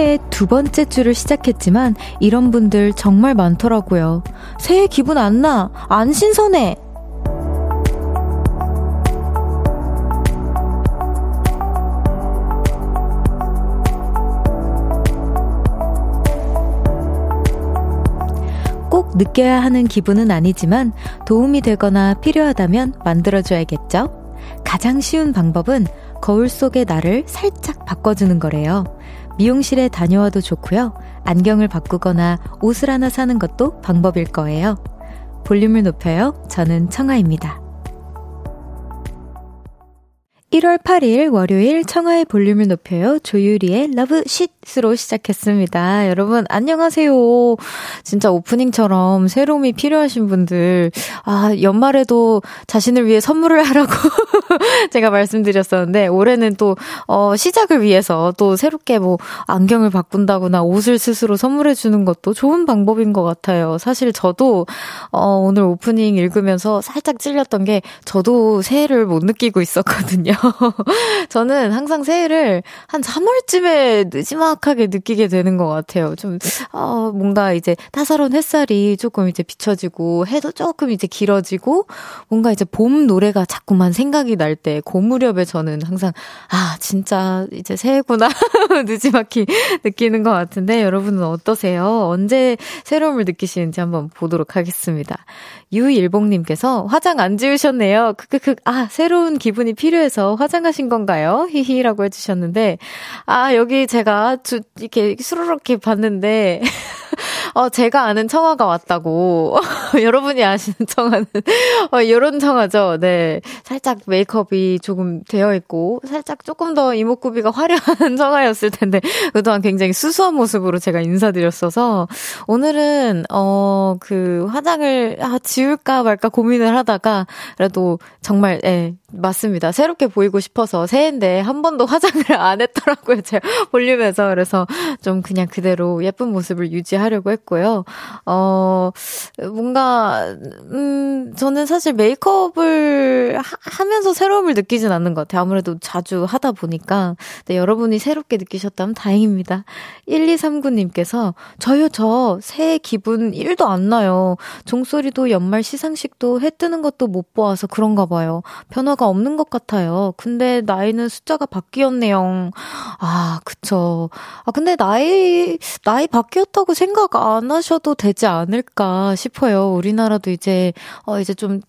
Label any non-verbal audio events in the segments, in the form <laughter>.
해의 두 번째 주를 시작했지만 이런 분들 정말 많더라고요. 새해 기분 안 나. 안 신선해. 꼭 느껴야 하는 기분은 아니지만 도움이 되거나 필요하다면 만들어줘야겠죠? 가장 쉬운 방법은 거울 속의 나를 살짝 바꿔주는 거래요. 미용실에 다녀와도 좋고요. 안경을 바꾸거나 옷을 하나 사는 것도 방법일 거예요. 볼륨을 높여요. 저는 청하입니다. 1월 8일 월요일 청하의 볼륨을 높여요. 조유리의 Love Shhh 으로 시작했습니다. 여러분 안녕하세요. 진짜 오프닝처럼 새로움이 필요하신 분들 아 연말에도 자신을 위해 선물을 하라고 <laughs> 제가 말씀드렸었는데 올해는 또 어, 시작을 위해서 또 새롭게 뭐 안경을 바꾼다거나 옷을 스스로 선물해 주는 것도 좋은 방법인 것 같아요. 사실 저도 어, 오늘 오프닝 읽으면서 살짝 찔렸던 게 저도 새해를 못 느끼고 있었거든요. <laughs> 저는 항상 새해를 한 3월쯤에 느지막 하게 느끼게 되는 것 같아요. 좀, 어, 뭔가 이제 따사로운 햇살이 조금 이제 비춰지고, 해도 조금 이제 길어지고, 뭔가 이제 봄 노래가 자꾸만 생각이 날 때, 그 무렵에 저는 항상, 아, 진짜 이제 새해구나. <laughs> <laughs> 느지막히 <laughs> 느끼는 것 같은데, 여러분은 어떠세요? 언제 새로움을 느끼시는지 한번 보도록 하겠습니다. 유일봉님께서 화장 안 지우셨네요. 크크크, 아, 새로운 기분이 필요해서 화장하신 건가요? 히히라고 해주셨는데, 아, 여기 제가 주, 이렇게 수르륵 이 봤는데, <laughs> 어, 제가 아는 청아가 왔다고. <laughs> 여러분이 아시는 청아는, 어, 요런 청아죠. 네. 살짝 메이크업이 조금 되어 있고, 살짝 조금 더 이목구비가 화려한 <laughs> 청아였을 텐데, 그동안 굉장히 수수한 모습으로 제가 인사드렸어서, 오늘은, 어, 그, 화장을, 아, 지울까 말까 고민을 하다가, 그래도 정말, 예, 맞습니다. 새롭게 보이고 싶어서 새해인데 한 번도 화장을 <laughs> 안 했더라고요. 제가 볼륨에서. 그래서 좀 그냥 그대로 예쁜 모습을 유지하려고 했고요. 어, 뭔가, 음, 저는 사실 메이크업을 하, 면서 새로움을 느끼진 않는 것 같아요. 아무래도 자주 하다 보니까. 네, 여러분이 새롭게 느끼셨다면 다행입니다. 1239님께서 저요, 저 새해 기분 1도 안 나요. 종소리도 연말 시상식도 해 뜨는 것도 못 보아서 그런가 봐요. 변화 가 없는 것 같아요. 근데 나이는 숫자가 바뀌었네요. 아, 그쵸. 아, 근데 나이, 나이 바뀌었다고 생각 안 하셔도 되지 않을까 싶어요. 우리나라도 이제, 어, 이제 좀,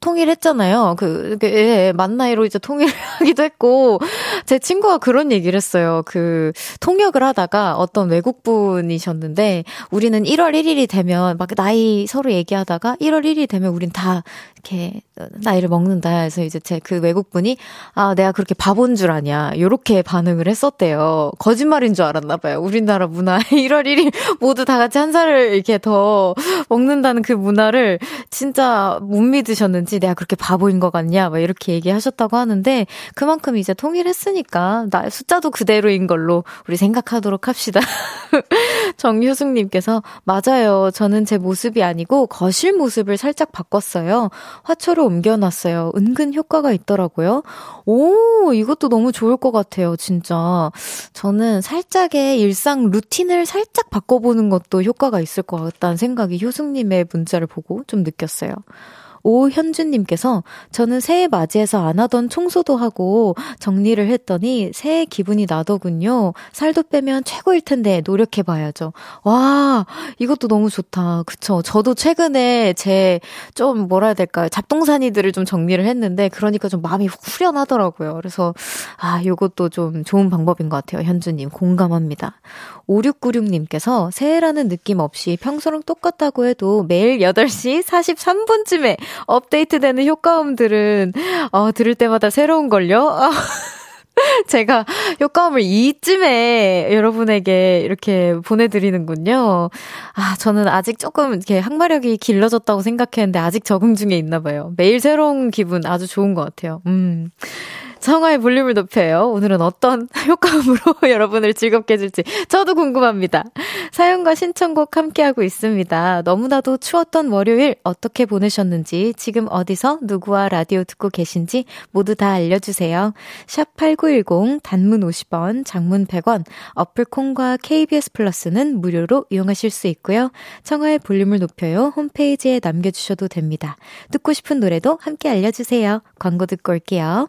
통일했잖아요. 그, 그, 예, 만 나이로 이제 통일하기도 <laughs> 했고, 제 친구가 그런 얘기를 했어요. 그, 통역을 하다가 어떤 외국분이셨는데, 우리는 1월 1일이 되면, 막 나이 서로 얘기하다가, 1월 1일이 되면 우린 다, 이렇게, 나이를 먹는다. 그래서 이제 제 그 외국분이, 아, 내가 그렇게 바본 줄 아냐. 요렇게 반응을 했었대요. 거짓말인 줄 알았나 봐요. 우리나라 문화. <laughs> 1월 1일 모두 다 같이 한 살을 이렇게 더 먹는다는 그 문화를 진짜 못 믿으셨는지, 내가 그렇게 바보인 것 같냐, 막 이렇게 얘기하셨다고 하는데, 그만큼 이제 통일했으니까, 나 숫자도 그대로인 걸로 우리 생각하도록 합시다. <laughs> 정효숙님께서, 맞아요. 저는 제 모습이 아니고 거실 모습을 살짝 바꿨어요. 화초로 옮겨놨어요. 은근 효과가 있더라고요. 오, 이것도 너무 좋을 것 같아요, 진짜. 저는 살짝의 일상 루틴을 살짝 바꿔보는 것도 효과가 있을 것 같다는 생각이 효숙님의 문자를 보고 좀 느꼈어요. 오현주님께서 저는 새해 맞이해서 안 하던 청소도 하고 정리를 했더니 새해 기분이 나더군요. 살도 빼면 최고일 텐데 노력해봐야죠. 와, 이것도 너무 좋다. 그쵸. 저도 최근에 제 좀 뭐라 해야 될까요. 잡동사니들을 좀 정리를 했는데 그러니까 좀 마음이 후련하더라고요. 그래서 아, 요것도 좀 좋은 방법인 것 같아요. 현주님. 공감합니다. 5696님께서 새해라는 느낌 없이 평소랑 똑같다고 해도 매일 8시 43분쯤에 업데이트되는 효과음들은, 어, 들을 때마다 새로운 걸요? <laughs> 제가 효과음을 이쯤에 여러분에게 이렇게 보내드리는군요. 아, 저는 아직 조금 이렇게 항마력이 길러졌다고 생각했는데 아직 적응 중에 있나 봐요. 매일 새로운 기분 아주 좋은 것 같아요. 음. 성화의 볼륨을 높여요. 오늘은 어떤 <laughs> 효과음으로 <laughs> 여러분을 즐겁게 해줄지 저도 궁금합니다. 사연과 신청곡 함께하고 있습니다. 너무나도 추웠던 월요일 어떻게 보내셨는지 지금 어디서 누구와 라디오 듣고 계신지 모두 다 알려주세요. 샵 8910 단문 50원, 장문 100원, 어플 콩과 KBS 플러스는 무료로 이용하실 수 있고요. 청하의 볼륨을 높여요. 홈페이지에 남겨주셔도 됩니다. 듣고 싶은 노래도 함께 알려주세요. 광고 듣고 올게요.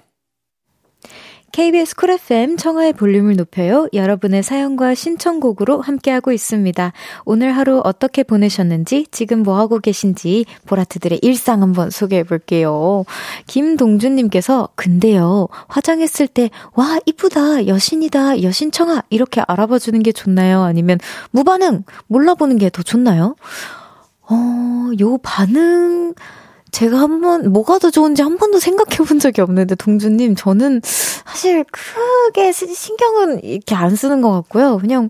KBS 쿨 FM 청하의 볼륨을 높여요. 여러분의 사연과 신청곡으로 함께하고 있습니다. 오늘 하루 어떻게 보내셨는지, 지금 뭐하고 계신지, 보라트들의 일상 한번 소개해 볼게요. 김동준님께서, 근데요, 화장했을 때, 와, 이쁘다, 여신이다, 여신청아, 이렇게 알아봐 주는 게 좋나요? 아니면, 무반응, 몰라보는 게 더 좋나요? 어, 요 반응, 제가 한 번 뭐가 더 좋은지 한 번도 생각해 본 적이 없는데 동주님 저는 사실 크게 신경은 이렇게 안 쓰는 것 같고요. 그냥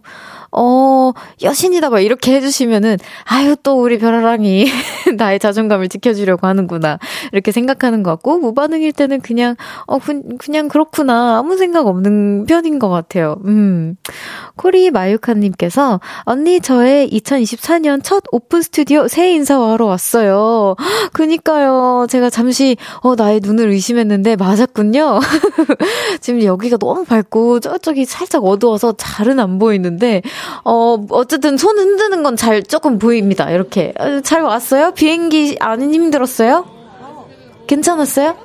어, 여신이다, 막 이렇게 해주시면은, 아유, 또 우리 별아랑이 <laughs> 나의 자존감을 지켜주려고 하는구나. 이렇게 생각하는 것 같고, 무반응일 때는 그냥, 어, 그, 그냥 그렇구나. 아무 생각 없는 편인 것 같아요. 음. 코리 마유카님께서, 언니, 저의 2024년 첫 오픈 스튜디오 새해 인사하러 왔어요. <gasps> 그니까요. 제가 잠시, 어, 나의 눈을 의심했는데, 맞았군요. <laughs> 지금 여기가 너무 밝고, 저쪽이 살짝 어두워서 잘은 안 보이는데, 어, 어쨌든 손 흔드는 건 잘 조금 보입니다. 이렇게. 어, 잘 왔어요? 비행기 안 힘들었어요? 괜찮았어요?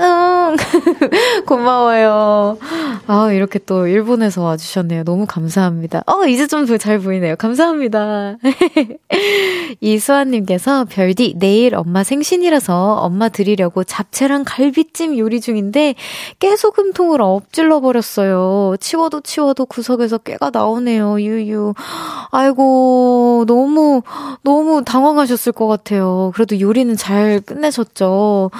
응. <laughs> 고마워요. 아, 이렇게 또 일본에서 와주셨네요. 너무 감사합니다. 어, 이제 좀 잘 보이네요. 감사합니다. <laughs> 이수아님께서 별디, 내일 엄마 생신이라서 엄마 드리려고 잡채랑 갈비찜 요리 중인데 깨소금통을 엎질러 버렸어요. 치워도 치워도 구석에서 깨가 나오네요. 유유. 아이고, 너무, 너무 당황하셨을 것 같아요. 그래도 요리는 잘 끝내셨죠.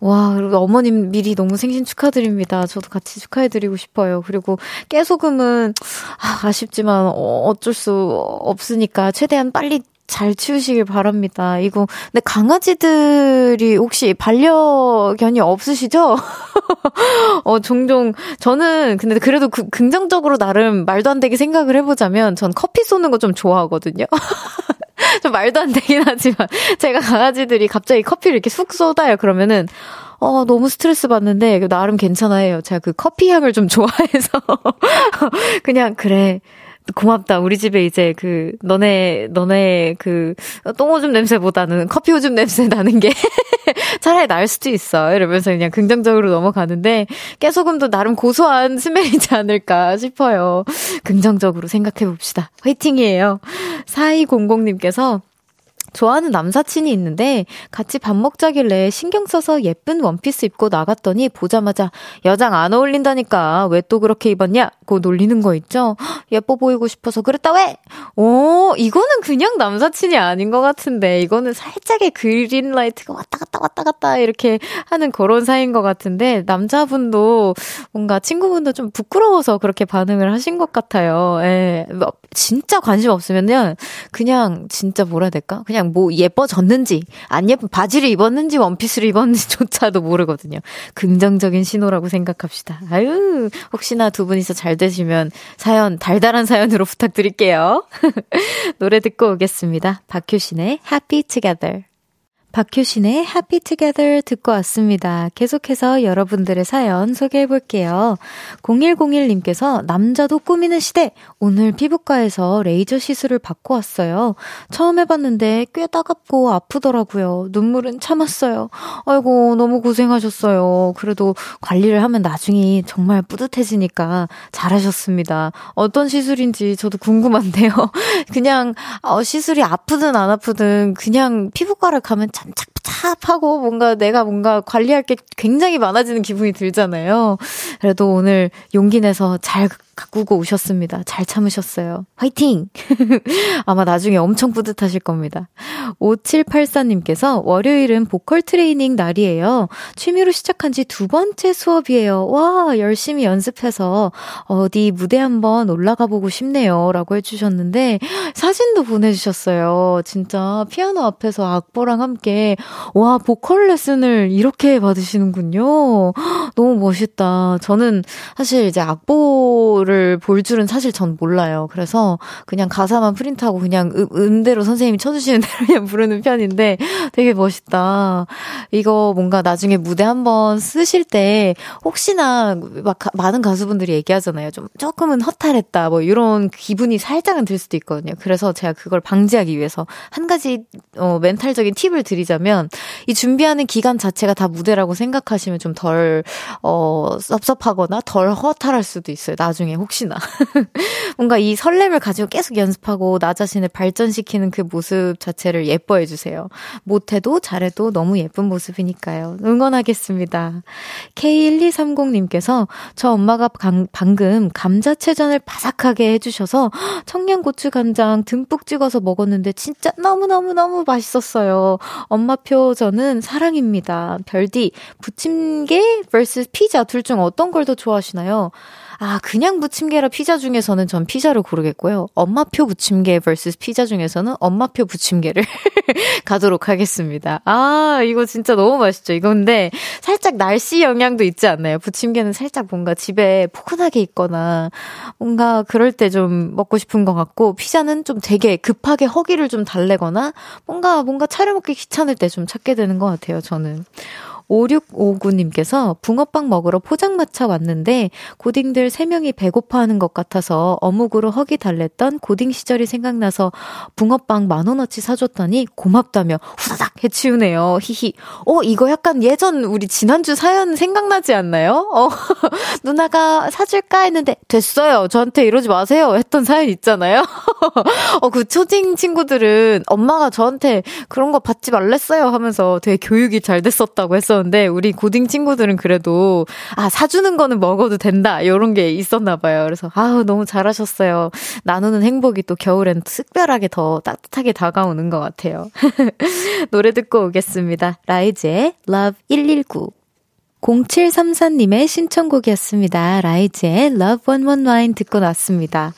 와, 그리고 어머님 미리 너무 생신 축하드립니다. 저도 같이 축하해드리고 싶어요. 그리고 깨소금은, 아, 아쉽지만 어, 어쩔 수 없으니까 최대한 빨리 잘 치우시길 바랍니다. 이거, 근데 강아지들이 혹시 반려견이 없으시죠? <laughs> 어, 종종, 저는, 근데 그래도 그, 긍정적으로 나름 말도 안 되게 생각을 해보자면, 전 커피 쏘는 거 좀 좋아하거든요. <laughs> 좀 말도 안 되긴 하지만 제가 강아지들이 갑자기 커피를 이렇게 쑥 쏟아요. 그러면은 어, 너무 스트레스 받는데, 나름 괜찮아해요. 제가 그 커피 향을 좀 좋아해서. <laughs> 그냥, 그래. 고맙다. 우리 집에 이제 그, 너네, 너네 그, 똥오줌 냄새보다는 커피 오줌 냄새 나는 게 <laughs> 차라리 나을 수도 있어. 이러면서 그냥 긍정적으로 넘어가는데, 깨소금도 나름 고소한 smell이지 않을까 싶어요. 긍정적으로 생각해 봅시다. 화이팅이에요. 4200님께서 좋아하는 남사친이 있는데 같이 밥 먹자길래 신경 써서 예쁜 원피스 입고 나갔더니 보자마자 여장 안 어울린다니까 왜 또 그렇게 입었냐?고 놀리는 거 있죠. 예뻐 보이고 싶어서 그랬다 왜? 오 이거는 그냥 남사친이 아닌 것 같은데 이거는 살짝의 green light가 왔다 갔다 왔다 갔다 이렇게 하는 그런 사이인 것 같은데 남자분도 뭔가 친구분도 좀 부끄러워서 그렇게 반응을 하신 것 같아요. 예. 뭐 진짜 관심 없으면은 그냥 진짜 뭐라 해야 될까? 그냥 그냥 뭐 예뻐졌는지, 안 예쁜 바지를 입었는지, 원피스를 입었는지조차도 모르거든요. 긍정적인 신호라고 생각합시다. 아유, 혹시나 두 분이서 잘 되시면 사연, 달달한 사연으로 <laughs> 부탁드릴게요. <laughs> 노래 듣고 오겠습니다. 박효신의 Happy Together. 박효신의 Happy Together 듣고 왔습니다. 계속해서 여러분들의 사연 소개해 볼게요. 0101님께서 남자도 꾸미는 시대! 오늘 피부과에서 레이저 시술을 받고 왔어요. 처음 해봤는데 꽤 따갑고 아프더라고요. 눈물은 참았어요. 아이고, 너무 고생하셨어요. 그래도 관리를 하면 나중에 정말 뿌듯해지니까 잘하셨습니다. 어떤 시술인지 저도 궁금한데요. <laughs> 그냥, 어, 시술이 아프든 안 아프든 그냥 피부과를 가면 답하고 뭔가 내가 뭔가 관리할 게 굉장히 많아지는 기분이 들잖아요. 그래도 오늘 용기 내서 잘 가꾸고 오셨습니다. 잘 참으셨어요. 화이팅! <laughs> 아마 나중에 엄청 뿌듯하실 겁니다. 5784님께서 월요일은 보컬 트레이닝 날이에요. 취미로 시작한 지 두 번째 수업이에요. 와, 열심히 연습해서 어디 무대 한번 올라가 보고 싶네요. 라고 해주셨는데 사진도 보내주셨어요. 진짜 피아노 앞에서 악보랑 함께 와, 보컬 레슨을 이렇게 받으시는군요. <gasps> 너무 멋있다. 저는 사실 이제 악보를 거를 볼 줄은 사실 전 몰라요. 그래서 그냥 가사만 프린트하고 그냥 음, 음대로 선생님이 쳐주시는 <laughs> 대로 그냥 부르는 편인데 되게 멋있다. 이거 뭔가 나중에 무대 한번 쓰실 때 혹시나 막 많은 가수분들이 얘기하잖아요. 좀 조금은 허탈했다. 뭐 이런 기분이 살짝은 들 수도 있거든요. 그래서 제가 그걸 방지하기 위해서 한 가지 어, 멘탈적인 팁을 드리자면 이 준비하는 기간 자체가 다 무대라고 생각하시면 좀 덜 어, 섭섭하거나 덜 허탈할 수도 있어요. 나중에 혹시나. <laughs> 뭔가 이 설렘을 가지고 계속 연습하고 나 자신을 발전시키는 그 모습 자체를 예뻐해 주세요. 못해도 잘해도 너무 예쁜 모습이니까요. 응원하겠습니다. K1230님께서 저 엄마가 방, 방금 감자채전을 바삭하게 해주셔서 <gasps> 청양고추 간장 듬뿍 찍어서 먹었는데 진짜 너무너무너무 맛있었어요. 엄마표 저는 사랑입니다. 별디, 부침개 vs 피자 둘 중 어떤 걸 더 좋아하시나요? 아, 그냥 부침개라 피자 중에서는 전 피자를 고르겠고요. 엄마표 부침개 vs 피자 중에서는 엄마표 부침개를 <laughs> 가도록 하겠습니다. 아, 이거 진짜 너무 맛있죠. 이거 근데 살짝 날씨 영향도 있지 않나요? 부침개는 살짝 뭔가 집에 포근하게 있거나 뭔가 그럴 때 좀 먹고 싶은 것 같고 피자는 좀 되게 급하게 허기를 좀 달래거나 뭔가 뭔가 차려 먹기 귀찮을 때 좀 찾게 되는 것 같아요. 저는. 5659님께서 붕어빵 먹으러 포장마차 왔는데 고딩들 3명이 배고파하는 것 같아서 어묵으로 허기 달랬던 고딩 시절이 생각나서 붕어빵 만원어치 사줬더니 고맙다며 후다닥 해치우네요. 히히. 어, 이거 약간 예전 우리 지난주 사연 생각나지 않나요? 어, <laughs> 누나가 사줄까 했는데 됐어요. 저한테 이러지 마세요. 했던 사연 있잖아요. <laughs> 어, 그 초딩 친구들은 엄마가 저한테 그런 거 받지 말랬어요 하면서 되게 교육이 잘 됐었다고 했었는데 있었는데 우리 고딩 친구들은 그래도 아 사주는 거는 먹어도 된다 이런 게 있었나 봐요. 그래서 아우 너무 잘하셨어요. 나누는 행복이 또 겨울엔 특별하게 더 따뜻하게 다가오는 것 같아요. <laughs> 노래 듣고 오겠습니다. 라이즈의 Love 119 0734님의 신청곡이었습니다. 라이즈의 Love 119 듣고 났습니다.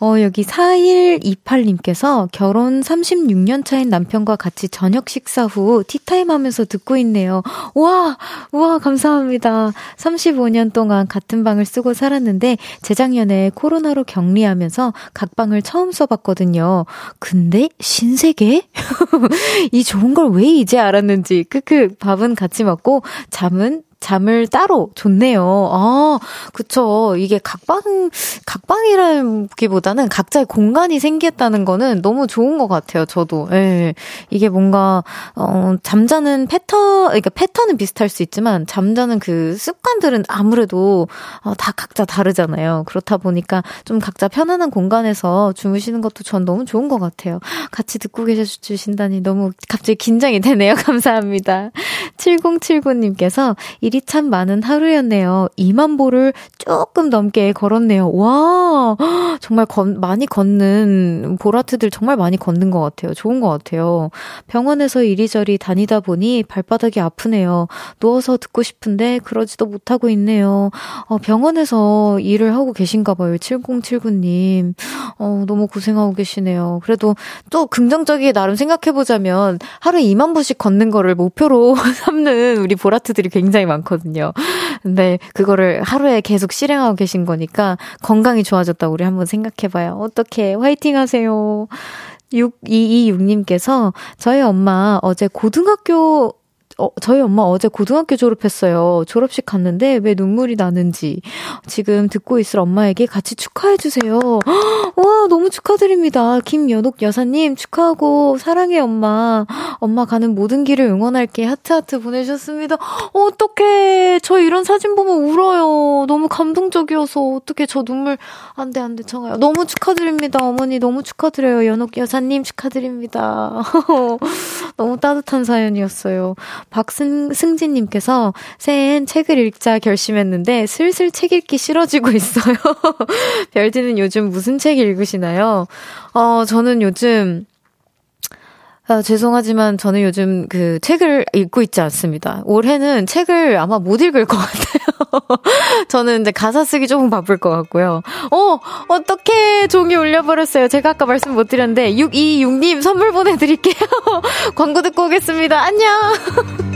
어, 여기 4128님께서 결혼 36년 차인 남편과 같이 저녁 식사 후 티타임 하면서 듣고 있네요. 와, 와, 감사합니다. 35년 동안 같은 방을 쓰고 살았는데 재작년에 코로나로 격리하면서 각 방을 처음 써봤거든요. 근데 신세계? <laughs> 이 좋은 걸 왜 이제 알았는지 크크 밥은 같이 먹고 잠은 잠을 따로 좋네요. 아, 그쵸. 이게 각방, 각방이라기보다는 각자의 공간이 생겼다는 거는 너무 좋은 것 같아요. 저도. 예. 이게 뭔가, 어, 잠자는 패턴, 그러니까 패턴은 비슷할 수 있지만, 잠자는 그 습관들은 아무래도 어, 다 각자 다르잖아요. 그렇다 보니까 좀 각자 편안한 공간에서 주무시는 것도 전 너무 좋은 것 같아요. 같이 듣고 계셔주신다니 너무 갑자기 긴장이 되네요. <laughs> 감사합니다. 7079님께서 일이 참 많은 하루였네요. 2만 보를 조금 넘게 걸었네요. 와, <gasps> 정말 건, 많이 걷는, 보라트들 정말 많이 걷는 것 같아요. 좋은 것 같아요. 병원에서 이리저리 다니다 보니 발바닥이 아프네요. 누워서 듣고 싶은데 그러지도 못하고 있네요. 어, 병원에서 일을 하고 계신가 봐요. 7079님. 어, 너무 고생하고 계시네요. 그래도 또 긍정적이게 나름 생각해보자면 하루에 2만 보씩 걷는 거를 목표로 <laughs> 삼는 우리 보라트들이 굉장히 많 많거든요. 근데 그거를 하루에 계속 실행하고 계신 거니까 건강이 좋아졌다고 우리 한번 생각해 봐요. 어떻게 화이팅 하세요. 6226님께서 저희 엄마 어제 고등학교 어, 저희 엄마 어제 고등학교 졸업했어요. 졸업식 갔는데 왜 눈물이 나는지 지금 듣고 있을 엄마에게 같이 축하해 주세요. <gasps> 와, 너무 축하드립니다. 김연옥 여사님, 축하하고, 사랑해, 엄마. 엄마 가는 모든 길을 응원할게. 하트 하트 보내주셨습니다. 어떡해. 저 이런 사진 보면 울어요. 너무 감동적이어서. 어떡해. 저 눈물, 안 돼, 안 돼, 청아요. 너무 축하드립니다. 어머니, 너무 축하드려요. 연옥 여사님, 축하드립니다. <laughs> 너무 따뜻한 사연이었어요. 박승진님께서 새해엔 책을 읽자 결심했는데 슬슬 책 읽기 싫어지고 있어요. <laughs> 별디는 요즘 무슨 책 읽으시나요? 어, 저는 요즘 아, 죄송하지만 저는 요즘 그 책을 읽고 있지 않습니다. 올해는 책을 아마 못 읽을 것 같아요. <laughs> 저는 이제 가사 쓰기 조금 바쁠 것 같고요. 어, 어떻게 종이 올려버렸어요. 제가 아까 말씀 못 드렸는데, 626님 선물 보내드릴게요. <laughs> 광고 듣고 오겠습니다. 안녕! <laughs>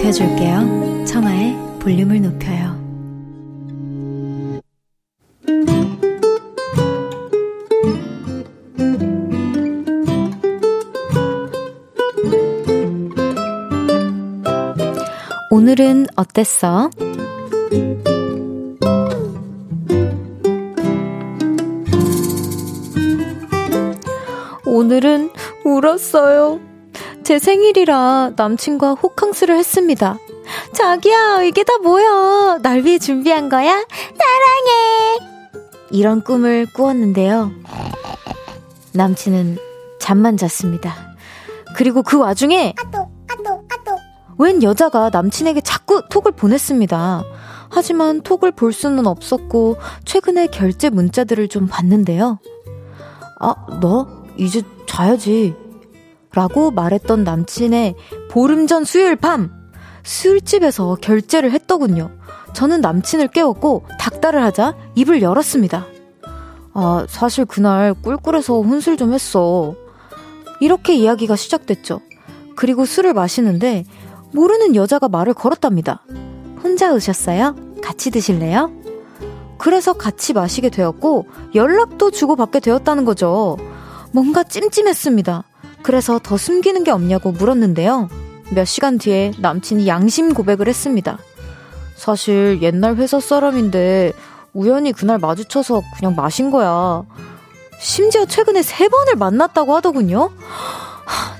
높여줄게요. 청하의 볼륨을 높여요. 오늘은 어땠어? 오늘은 울었어요. 제 생일이라 남친과 호캉스를 했습니다. 자기야, 이게 다 뭐야? 날 위해 준비한 거야? 사랑해! 이런 꿈을 꾸었는데요. 남친은 잠만 잤습니다. 그리고 그 와중에 웬 여자가 남친에게 자꾸 톡을 보냈습니다. 하지만 톡을 볼 수는 없었고 최근에 결제 문자들을 좀 봤는데요. 아, 너 이제 자야지. 라고 말했던 남친의 보름 전 수요일 밤 술집에서 결제를 했더군요. 저는 남친을 깨웠고 닥달을 하자 입을 열었습니다. 아, 사실 그날 꿀꿀해서 혼술 좀 했어. 이렇게 이야기가 시작됐죠. 그리고 술을 마시는데 모르는 여자가 말을 걸었답니다. 혼자 오셨어요? 같이 드실래요? 그래서 같이 마시게 되었고 연락도 주고받게 되었다는 거죠. 뭔가 찜찜했습니다. 그래서 더 숨기는 게 없냐고 물었는데요. 몇 시간 뒤에 남친이 양심 고백을 했습니다. 사실 옛날 회사 사람인데 우연히 그날 마주쳐서 그냥 마신 거야. 심지어 최근에 세 번을 만났다고 하더군요.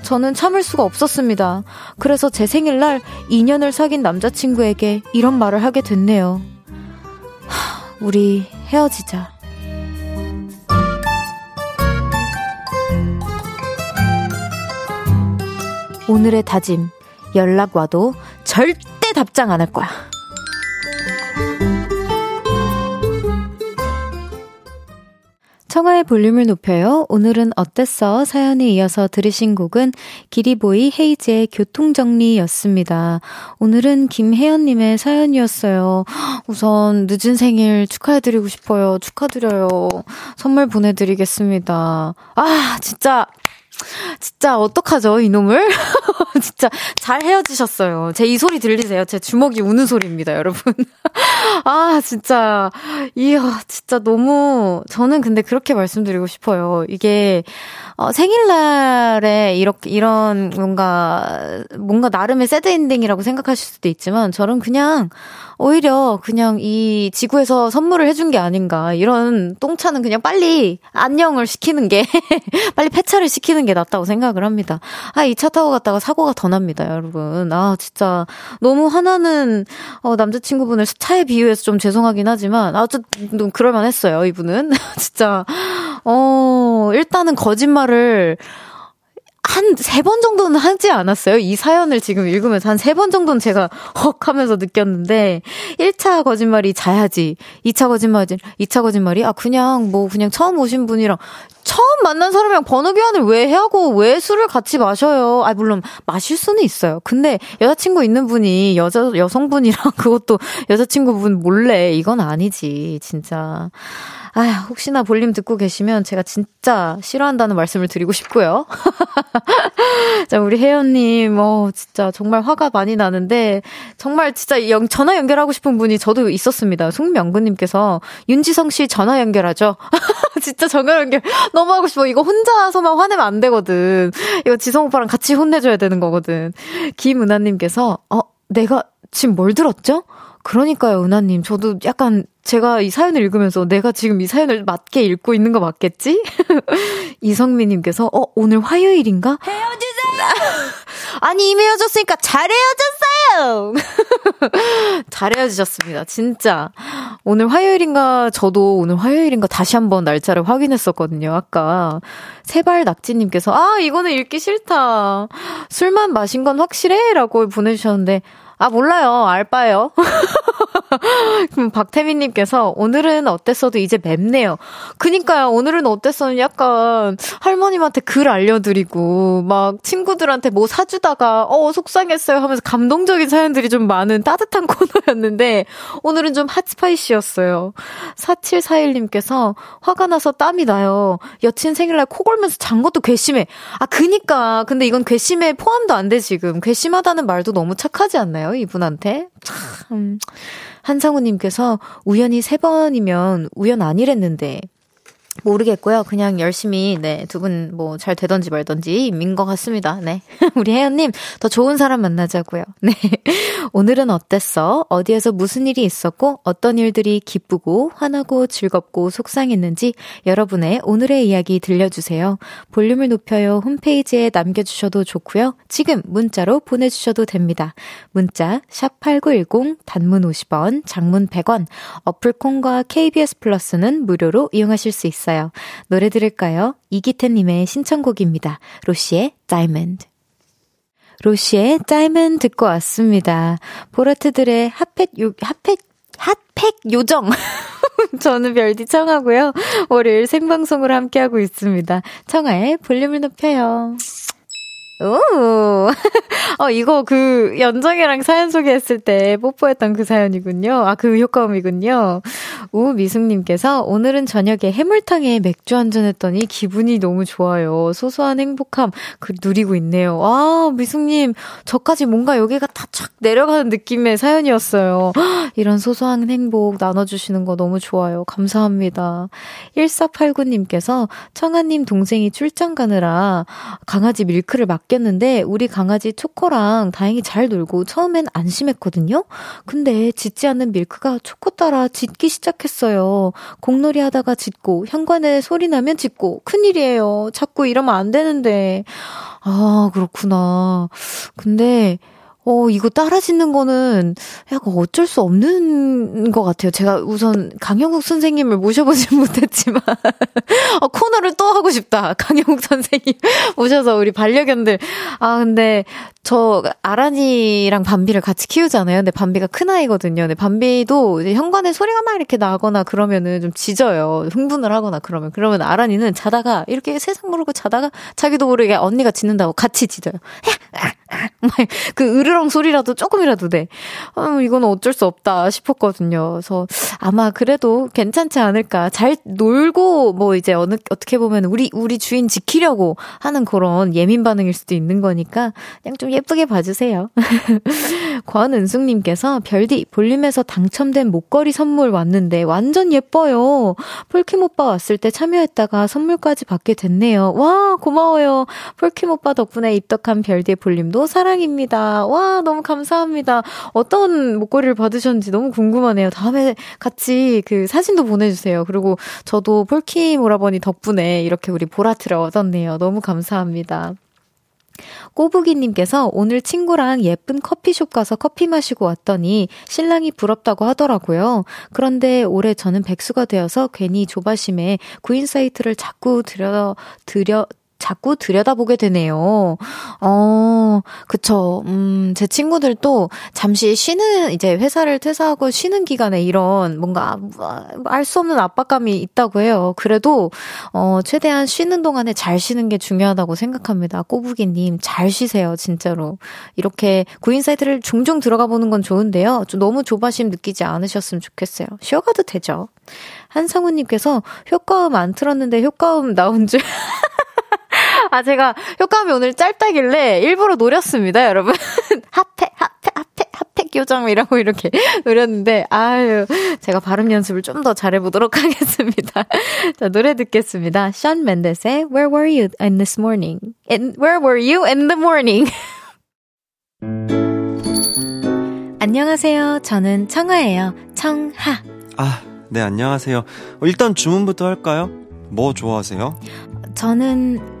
저는 참을 수가 없었습니다. 그래서 제 생일날 2년을 사귄 남자친구에게 이런 말을 하게 됐네요. 우리 헤어지자. 오늘의 다짐. 연락 와도 절대 답장 안 할 거야. 청하의 볼륨을 높여요. 오늘은 어땠어? 사연에 이어서 들으신 곡은 기리보이 헤이즈의 교통정리였습니다. 오늘은 김혜연님의 사연이었어요. 우선 늦은 생일 축하해드리고 싶어요. 축하드려요. 선물 보내드리겠습니다. 아, 진짜 진짜 어떡하죠, 이놈을? <laughs> 진짜 잘 헤어지셨어요. 제 이 소리 들리세요? 제 주먹이 우는 소리입니다, 여러분. <laughs> 아, 진짜. 이야, 진짜 너무, 저는 근데 그렇게 말씀드리고 싶어요. 이게, 어, 생일날에 이렇게, 이런 뭔가, 뭔가 나름의 새드 엔딩이라고 생각하실 수도 있지만, 저는 그냥, 오히려 그냥 이 지구에서 선물을 해준 게 아닌가. 이런 똥차는 그냥 빨리 안녕을 시키는 게, <laughs> 빨리 폐차를 시키는 게 낫다고 생각을 합니다. 아, 이 차 타고 갔다가 사고가 더 납니다, 여러분. 아, 진짜 너무 화나는 어, 남자친구분을 차에 비유해서 좀 죄송하긴 하지만, 아, 좀 그럴만 했어요, 이분은. <laughs> 진짜. 어, 일단은 거짓말을 한 세 번 정도는 하지 않았어요? 이 사연을 지금 읽으면서 한 세 번 정도는 제가 헉 하면서 느꼈는데 1차 거짓말이 자야지. 2차 거짓말이 2차 거짓말이 아 그냥 뭐 그냥 처음 오신 분이랑 처음 만난 사람이랑 번호 교환을 왜 하고 왜 술을 같이 마셔요? 아 물론 마실 수는 있어요. 근데 여자친구 있는 분이 여자 여성분이랑 <laughs> 그것도 여자친구분 몰래 이건 아니지 진짜. 아, 혹시나 볼륨 듣고 계시면 제가 진짜 싫어한다는 말씀을 드리고 싶고요. <laughs> 자, 우리 혜연님, 어, 진짜 정말 화가 많이 나는데, 정말 진짜 영, 전화 연결하고 싶은 분이 저도 있었습니다. 송명근님께서, 윤지성 씨 전화 연결하죠? <laughs> 진짜 전화 연결 너무 하고 싶어. 이거 혼자서만 화내면 안 되거든. 이거 지성 오빠랑 같이 혼내줘야 되는 거거든. 김은하님께서, 어, 내가 지금 뭘 들었죠? 그러니까요, 은하님. 저도 약간 제가 이 사연을 읽으면서 내가 지금 이 사연을 맞게 읽고 있는 거 맞겠지? <laughs> 이성미님께서, 어, 오늘 화요일인가? 헤어지세요! <laughs> 아니, 이미 헤어졌으니까 잘 헤어졌어요! <laughs> 잘 헤어지셨습니다. 진짜. 오늘 화요일인가, 저도 오늘 화요일인가 다시 한번 날짜를 확인했었거든요, 아까. 세발 낙지님께서, 아, 이거는 읽기 싫다. 술만 마신 건 확실해? 라고 보내주셨는데, 아, 몰라요. 알바예요. <laughs> 그럼 박태민님께서 오늘은 어땠어도 이제 맵네요. 그니까요. 오늘은 어땠어는 약간 할머님한테 글 알려드리고 막 친구들한테 뭐 사주다가 어 속상했어요 하면서 감동적인 사연들이 좀 많은 따뜻한 <laughs> 코너였는데 오늘은 좀 핫스파이시였어요. 4741님께서 화가 나서 땀이 나요. 여친 생일날 코 골면서 잔 것도 괘씸해. 아 그니까 근데 이건 괘씸에 포함도 안 돼 지금. 괘씸하다는 말도 너무 착하지 않나요? 이분한테. 참. 한상우님께서 우연히 세 번이면 우연 아니랬는데, 모르겠고요. 그냥 열심히, 네, 두 분 뭐 잘 되던지 말던지 민 것 같습니다. 네. <laughs> 우리 혜연님, 더 좋은 사람 만나자고요. <laughs> 네. 오늘은 어땠어? 어디에서 무슨 일이 있었고, 어떤 일들이 기쁘고, 화나고, 즐겁고, 속상했는지 여러분의 오늘의 이야기 들려주세요. 볼륨을 높여요. 홈페이지에 남겨주셔도 좋고요. 지금 문자로 보내주셔도 됩니다. 문자, 샵 8910, 단문 50원, 장문 100원, 어플콘과 KBS 플러스는 무료로 이용하실 수 있습니다. 있어요. 노래 들을까요? 이기태님의 신청곡입니다. 로시의 다이몬드. 로시의 다이몬드 듣고 왔습니다. 보라트들의 핫팩 요, 핫팩, 핫팩 요정. <laughs> 저는 별디 청하고요. 월요일 생방송으로 함께하고 있습니다. 청하의 볼륨을 높여요. 오! <laughs> 어, 이거 그 연정이랑 사연 소개했을 때 뽀뽀했던 그 사연이군요. 아, 그 효과음이군요. 우미숙님께서 오늘은 저녁에 해물탕에 맥주 한잔 했더니 기분이 너무 좋아요. 소소한 행복함 그 누리고 있네요. 아, 미숙님, 저까지 뭔가 여기가 다촥 내려가는 느낌의 사연이었어요. <gasps> 이런 소소한 행복 나눠주시는 거 너무 좋아요. 감사합니다. 1489님께서 청아님 동생이 출장 가느라 강아지 밀크를 맡 바뀌었는데 우리 강아지 초코랑 다행히 잘 놀고 처음엔 안심했거든요. 근데 짖지 않는 밀크가 초코 따라 짖기 시작했어요. 공놀이 하다가 짖고 현관에 소리 나면 짖고 큰일이에요. 자꾸 이러면 안 되는데. 아, 그렇구나. 근데 어, 이거 따라 짓는 거는 약간 어쩔 수 없는 것 같아요. 제가 우선 강영국 선생님을 모셔보지 <laughs> 못했지만, 어, 코너를 또 하고 싶다. <laughs> 강영국 선생님 모셔서 우리 반려견들. 아, 근데 저 아란이랑 밤비를 같이 키우잖아요. 근데 밤비가 큰 아이거든요. 근데 밤비도 이제 현관에 소리가 막 이렇게 나거나 그러면은 좀 짖어요. 흥분을 하거나 그러면. 그러면 아란이는 자다가 이렇게 세상 모르고 자다가 자기도 모르게 언니가 짖는다고 같이 짖어요. 그 으르렁 소리라도 조금이라도 돼. 어, 이거는 어쩔 수 없다 싶었거든요. 그래서 아마 그래도 괜찮지 않을까. 잘 놀고 뭐 이제 어느 어떻게 보면 우리 우리 주인 지키려고 하는 그런 예민 반응일 수도 있는 거니까 그냥 좀 예쁘게 봐주세요. <laughs> 권은숙님께서 별디 볼륨에서 당첨된 목걸이 선물 왔는데 완전 예뻐요. 폴킴 오빠 왔을 때 참여했다가 선물까지 받게 됐네요. 와 고마워요. 폴킴 오빠 덕분에 입덕한 별디의 볼륨도 사랑입니다. 와 너무 감사합니다. 어떤 목걸이를 받으셨는지 너무 궁금하네요. 다음에 같이 그 사진도 보내주세요. 그리고 저도 폴킴 오라버니 덕분에 이렇게 우리 보라트를 얻었네요. 너무 감사합니다. 꼬부기님께서 오늘 친구랑 예쁜 커피숍 가서 커피 마시고 왔더니 신랑이 부럽다고 하더라고요. 그런데 올해 저는 백수가 되어서 괜히 조바심에 구인 사이트를 자꾸 들여, 들여, 자꾸 들여다보게 되네요. 어, 그쵸. 음, 제 친구들도 잠시 쉬는, 이제 회사를 퇴사하고 쉬는 기간에 이런 뭔가 알 수 없는 압박감이 있다고 해요. 그래도, 어, 최대한 쉬는 동안에 잘 쉬는 게 중요하다고 생각합니다. 꼬부기님, 잘 쉬세요, 진짜로. 이렇게 구인 사이트를 종종 들어가 보는 건 좋은데요. 좀 너무 조바심 느끼지 않으셨으면 좋겠어요. 쉬어가도 되죠. 한상우님께서 효과음 안 틀었는데 효과음 나온 줄. <laughs> 아, 제가 효과음이 오늘 짧다길래 일부러 노렸습니다, 여러분. <laughs> 핫팩, 핫팩, 핫팩, 핫팩 요정이라고 이렇게 <laughs> 노렸는데, 아유, 제가 발음 연습을 좀 더 잘해보도록 <laughs> 하겠습니다. 자, 노래 듣겠습니다. 션 맨데스의 Where Were You in This Morning? In, where Were You in the Morning? 안녕하세요. 저는 청하예요. 청하. 아, 네, 안녕하세요. 어, 일단 주문부터 할까요? 뭐 좋아하세요? 저는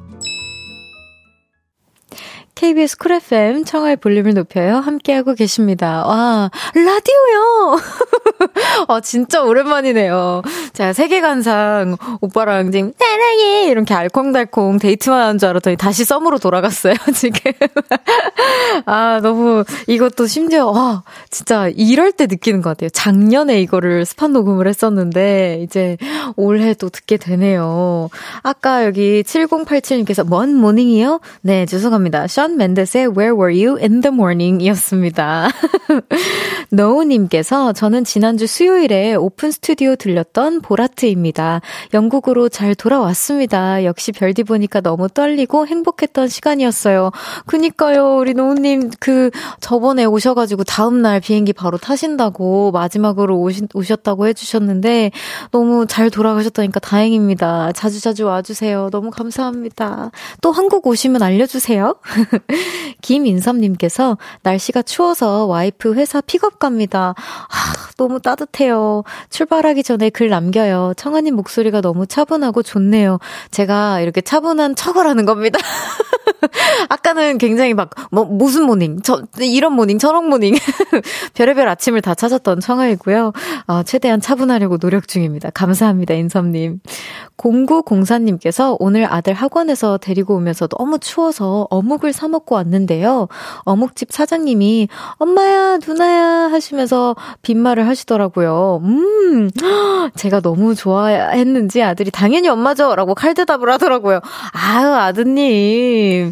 KBS 쿨 FM 청하의 볼륨을 높여요. 함께하고 계십니다. 와, 라디오요! 아, <laughs> 진짜 오랜만이네요. 자, 세계관상 오빠랑 지금 사랑해! 이렇게 알콩달콩 데이트만 하는 줄 알았더니 다시 썸으로 돌아갔어요, <laughs> 지금. 아, 너무 이것도 심지어, 와, 진짜 이럴 때 느끼는 것 같아요. 작년에 이거를 spot 녹음을 했었는데, 이제 올해 또 듣게 되네요. 아까 여기 7087님께서 뭔 morning이요? 네, 죄송합니다. 숀 멘데스의 Where Were You in the Morning 이었습니다. <laughs> 노우님께서 저는 지난주 수요일에 오픈 스튜디오 들렸던 보라트입니다. 영국으로 잘 돌아왔습니다. 역시 별디 보니까 너무 떨리고 행복했던 시간이었어요. 그니까요, 우리 노우님 그 저번에 오셔가지고 다음날 비행기 바로 타신다고 마지막으로 오신, 오셨다고 해주셨는데 너무 잘 돌아가셨다니까 다행입니다. 자주자주 와주세요. 너무 감사합니다. 또 한국 오시면 알려주세요. <laughs> <laughs> 김인섭님께서 날씨가 추워서 와이프 회사 픽업 갑니다. 아, 너무 따뜻해요. 출발하기 전에 글 남겨요. 청아님 목소리가 너무 차분하고 좋네요. 제가 이렇게 차분한 척을 하는 겁니다. <laughs> <laughs> 아까는 굉장히 막, 뭐, 무슨 morning, 저, 이런 morning, 저런 morning. <laughs> 별의별 아침을 다 찾았던 청하이고요. 어, 최대한 차분하려고 노력 중입니다. 감사합니다, 인섭님. 0904님께서 오늘 아들 학원에서 데리고 오면서 너무 추워서 어묵을 사먹고 왔는데요. 어묵집 사장님이 엄마야, 누나야 하시면서 빈말을 하시더라고요. 음, <gasps> 제가 너무 좋아했는지 아들이 당연히 엄마죠! 라고 칼대답을 하더라고요. 아유, 아드님.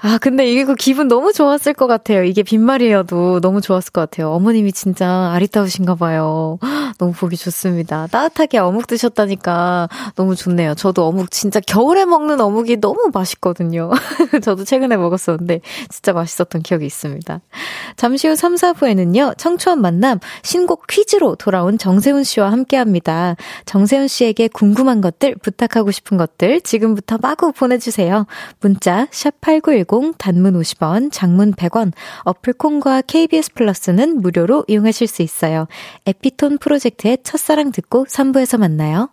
아, 근데 이게 그 기분 너무 좋았을 것 같아요. 이게 빈말이어도 너무 좋았을 것 같아요. 어머님이 진짜 아리따우신가 봐요. <gasps> 너무 보기 좋습니다. 따뜻하게 어묵 드셨다니까 너무 좋네요. 저도 어묵 진짜 겨울에 먹는 어묵이 너무 맛있거든요. <laughs> 저도 최근에 먹었었는데 진짜 맛있었던 기억이 있습니다. 잠시 후 3, 4부에는요. 청초한 만남 신곡 퀴즈로 돌아온 정세훈 씨와 함께 합니다. 정세훈 씨에게 궁금한 것들, 부탁하고 싶은 것들 지금부터 마구 보내주세요. 문자 샵8910 단문 50원, 장문 100원, 어플 콩과 KBS 플러스는 무료로 이용하실 수 있어요. 에피톤 프로젝트의 첫사랑 듣고 3부에서 만나요.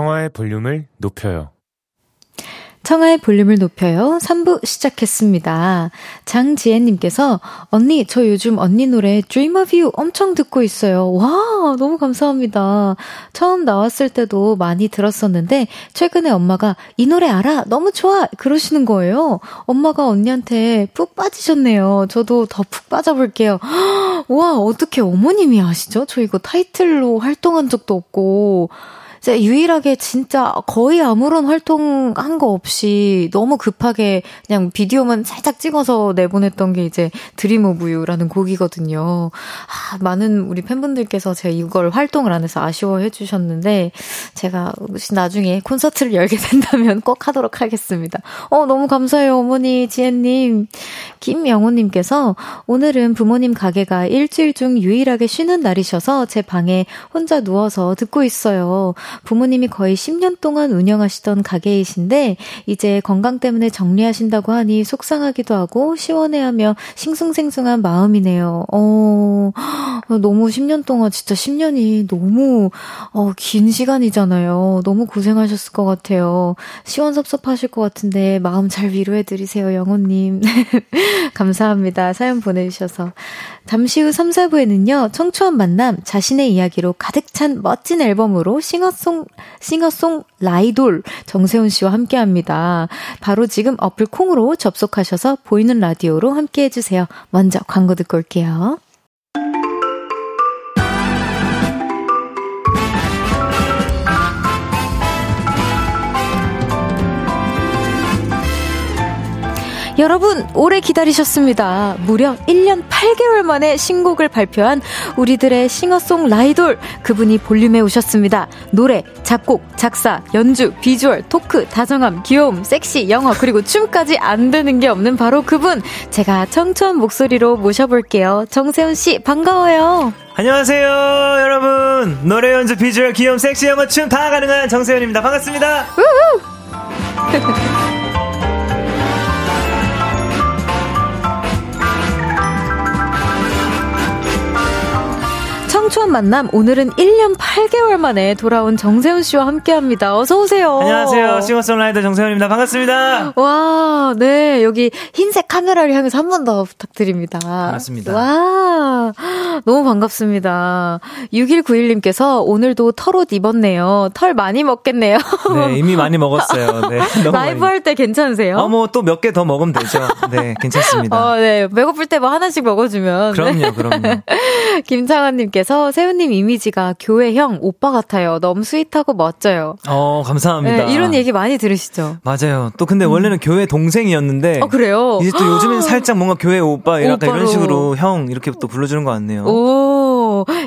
청하의 볼륨을 높여요. 청하의 볼륨을 높여요. 3부 시작했습니다. 장지혜님께서, 언니, 저 요즘 언니 노래 Dream of You 엄청 듣고 있어요. 와, 너무 감사합니다. 처음 나왔을 때도 많이 들었었는데, 최근에 엄마가 이 노래 알아? 너무 좋아! 그러시는 거예요. 엄마가 언니한테 푹 빠지셨네요. 저도 더 푹 빠져볼게요. <gasps> 와, 어떻게 어머님이 아시죠? 저 이거 타이틀로 활동한 적도 없고, 제가 유일하게 진짜 거의 아무런 활동 한 거 없이 너무 급하게 그냥 비디오만 살짝 찍어서 내보냈던 게 이제 Dream of You라는 곡이거든요. 아, 많은 우리 팬분들께서 제가 이걸 활동을 안 해서 아쉬워해 주셨는데 제가 나중에 콘서트를 열게 <laughs> 된다면 꼭 하도록 하겠습니다. 어, 너무 감사해요, 어머니, 지혜님. 김영호님께서 오늘은 부모님 가게가 일주일 중 유일하게 쉬는 날이셔서 제 방에 혼자 누워서 듣고 있어요. 부모님이 거의 10년 동안 운영하시던 가게이신데 이제 건강 때문에 정리하신다고 하니 속상하기도 하고 시원해하며 싱숭생숭한 마음이네요. 어, 너무 10년 동안 진짜 10년이 너무 어, 긴 시간이잖아요. 너무 고생하셨을 것 같아요. 시원섭섭하실 것 같은데 마음 잘 위로해드리세요, 영호님. <laughs> 감사합니다. 사연 보내주셔서. 잠시 후 3, 4부에는요, 청초한 만남, 자신의 이야기로 가득 찬 멋진 앨범으로 싱어 송, 싱어송 라이돌 정세훈 씨와 함께 합니다. 바로 지금 어플 콩으로 접속하셔서 보이는 라디오로 함께 해주세요. 먼저 광고 듣고 올게요. 여러분, 오래 기다리셨습니다. 무려 1년 8개월 만에 신곡을 발표한 우리들의 싱어송 라이돌. 그분이 볼륨에 오셨습니다. 노래, 작곡, 작사, 연주, 비주얼, 토크, 다정함, 귀여움, 섹시, 영어, 그리고 춤까지 안 되는 게 없는 바로 그분. 제가 청초한 목소리로 모셔볼게요. 정세운 씨, 반가워요. 안녕하세요, 여러분. 노래, 연주, 비주얼, 귀여움, 섹시, 영어, 춤 다 가능한 정세운입니다. 반갑습니다. 우후! <laughs> 청초한 만남 오늘은 1년 8개월 만에 돌아온 정세훈 씨와 함께합니다. 어서 오세요. 안녕하세요. 싱어송라이터 정세훈입니다. 반갑습니다. 와, 네 여기 흰색 카메라를 향해서 한 번 더 부탁드립니다. 반갑습니다. 와, 너무 반갑습니다. 6191님께서 오늘도 털옷 입었네요. 털 많이 먹겠네요. 네, 이미 많이 먹었어요. 네, <laughs> 라이브 할 때 괜찮으세요? 어, 뭐또 몇 개 더 먹으면 되죠. 네, <laughs> 괜찮습니다. 어, 네, 배고플 때 뭐 하나씩 먹어주면. 그럼요, 그럼요. <laughs> 김창환님께서 세운님 이미지가 교회형 오빠 같아요. 너무 스윗하고 멋져요. 어, 감사합니다. 네, 이런 얘기 많이 들으시죠? 맞아요. 또 근데 음. 원래는 교회 동생이었는데. 어, 그래요? 이제 또 요즘엔 <gasps> 살짝 뭔가 교회 오빠 약간 이런 식으로 형 이렇게 또 불러주는 것 같네요. 오,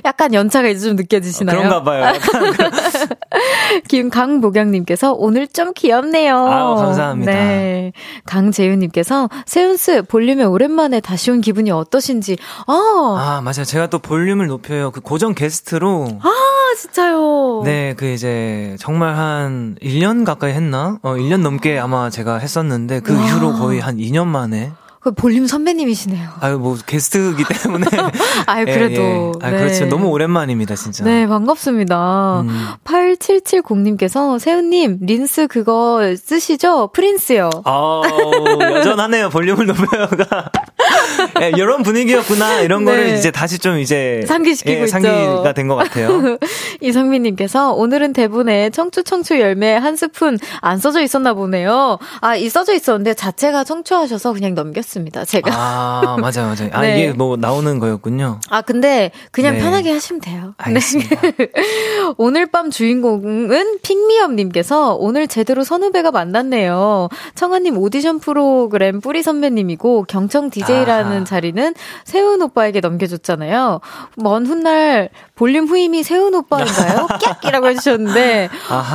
약간 연차가 이제 좀 느껴지시나요? 어, 그런가 봐요. <laughs> 김강복영님께서 오늘 좀 귀엽네요. 아유, 감사합니다. 네. 강재윤님께서 세훈스 볼륨에 오랜만에 다시 온 기분이 어떠신지. 아, 아 맞아요. 제가 또 볼륨을 높여요. 그 고정 게스트로. 아, 진짜요? 네, 그 이제 정말 한 1년 가까이 했나? 어, 1년 넘게 아마 제가 했었는데 그 와. 이후로 거의 한 2년 만에 그 볼륨 선배님이시네요. 아유, 뭐, 게스트이기 때문에. <laughs> 아유, 그래도. 예, 예. 아, 네. 그렇죠. 너무 오랜만입니다, 진짜. 네, 반갑습니다. 음. 8770님께서, 세훈님, 린스 그거 쓰시죠? 프린스요. 아, <laughs> 여전하네요. 볼륨을 높여요가. <laughs> 예, 이런 분위기였구나. 이런 네. 거를 이제 다시 좀 이제. 상기시키고 예, 상기가 된 것 같아요. 이성민님께서, 오늘은 대본에 청추 청추 열매 한 스푼 안 써져 있었나 보네요. 아, 이 써져 있었는데 자체가 청추하셔서 그냥 넘겼어요. 했습니다, 제가. 아, 맞아요, 맞아요. 아, <laughs> 네. 이게 뭐 나오는 거였군요. 아, 근데 그냥 네. 편하게 하시면 돼요. 알겠습니다. 네. <laughs> 오늘 밤 주인공은 핑미엄님께서 오늘 제대로 선후배가 만났네요. 청아님 오디션 프로그램 뿌리 선배님이고 경청 DJ라는 아하. 자리는 세훈 오빠에게 넘겨줬잖아요. 먼 훗날 볼륨 후임이 세훈 오빠인가요? <laughs> 깍이라고 해주셨는데,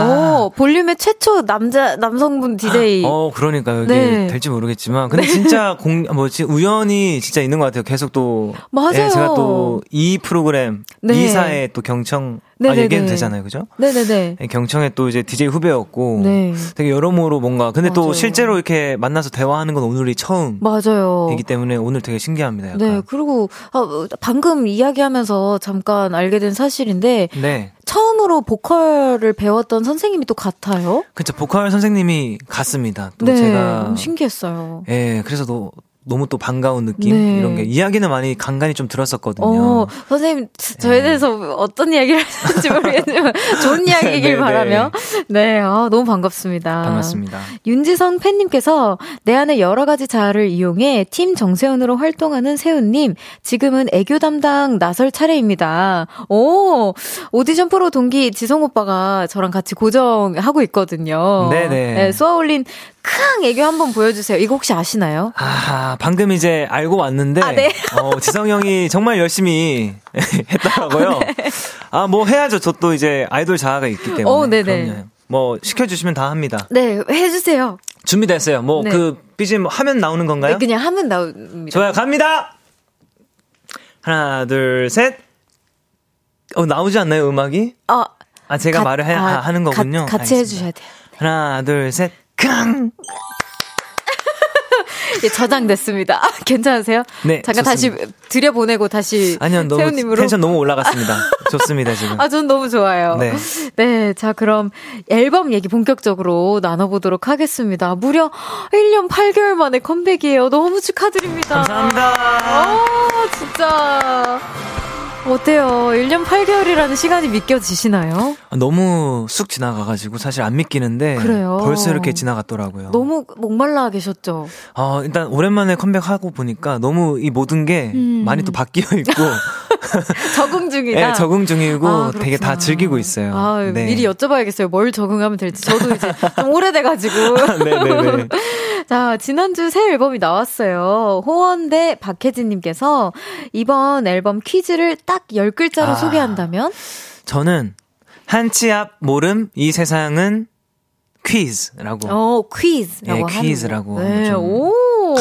오, 볼륨의 최초 남자, 남성분 DJ. 어, 그러니까요. 이게 네. 될지 모르겠지만. 근데 진짜 공, 뭐지, 우연히 진짜 있는 것 같아요. 계속 또. 맞아요. 예, 제가 또 이 프로그램, 네. 이사에 또 경청 아, 얘기해도 되잖아요, 그죠? 네네네. 예, 경청에 또 이제 DJ 후배였고, 네. 되게 여러모로 뭔가, 근데 맞아요. 또 실제로 이렇게 만나서 대화하는 건 오늘이 처음. 맞아요. 이기 때문에 오늘 되게 신기합니다. 약간. 네, 그리고, 아, 방금 이야기하면서 잠깐 알게 된 사실인데, 네. 처음으로 보컬을 배웠던 선생님이 또 같아요? 그쵸, 보컬 선생님이 같습니다. 또 네, 제가. 신기했어요. 예, 그래서 또 너무 또 반가운 느낌 네. 이런 게 이야기는 많이 간간히 좀 들었었거든요. 어, 선생님, 저에 대해서 어떤 이야기를 하실지 모르겠지만, <laughs> 좋은 이야기이길 네, 네. 바라며. 네, 아, 너무 반갑습니다. 반갑습니다. 윤지성 팬님께서 내 안에 여러 가지 자아를 이용해 팀 정세훈으로 활동하는 세훈님, 지금은 애교 담당 나설 차례입니다. 오, 오디션 프로 동기 지성 오빠가 저랑 같이 고정하고 있거든요. 네네. 네, 쏘아올린 큰 애교 한번 보여주세요. 이거 혹시 아시나요? 아, 방금 이제 알고 왔는데, 아, 네. 어, 지성 형이 정말 열심히 <laughs> 했더라고요. 아, 뭐 해야죠. 저 또 이제 아이돌 자아가 있기 때문에. 어, 네네. 그럼요. 뭐, 시켜주시면 다 합니다. 네, 해주세요. 준비됐어요. 뭐, 네. 그, BGM 하면 나오는 건가요? 네, 그냥 하면 나옵니다. 좋아요. 갑니다! 하나, 둘, 셋. 어, 나오지 않나요, 음악이? 아, 아, 제가 가- 말을 해, 아, 하- 하는 거군요. 가- 같이 알겠습니다. 해주셔야 돼요. 하나, 둘, 셋. 캉! <laughs> 예, 저장됐습니다. 아, 괜찮으세요? 네, 잠깐 좋습니다. 다시 들여보내고 다시 아니요, 너무 세훈님으로. 텐션 너무 올라갔습니다. <laughs> 좋습니다, 지금. 아, 전 너무 좋아요. 네. 네, 자, 그럼 앨범 얘기 본격적으로 나눠보도록 하겠습니다. 무려 1년 8개월 만에 컴백이에요. 너무 축하드립니다. 감사합니다. 아, 진짜. 어때요? 1년 8개월이라는 시간이 믿겨지시나요? 아, 너무 쑥 지나가가지고 사실 안 믿기는데 그래요. 벌써 이렇게 지나갔더라고요. 너무 목말라 계셨죠? 어, 일단 오랜만에 컴백하고 보니까 너무 이 모든 게 음. 많이 또 바뀌어 있고 <laughs> 적응 중이다. 예, 적응 중이고 아, 되게 다. 즐기고 있어요. 아, 네. 미리 여쭤봐야겠어요. 뭘 적응하면 될지. 저도 이제 좀 오래돼가지고. 네네네. <laughs> <laughs> 자, 지난주 새 앨범이 나왔어요. 호원대 박혜진님께서 이번 앨범 퀴즈를 딱 10글자로 아. 소개한다면? 저는 한치 앞 모름 이 세상은 퀴즈라고 어, 퀴즈라고 예, 퀴즈라고 거. 네, 좀 오.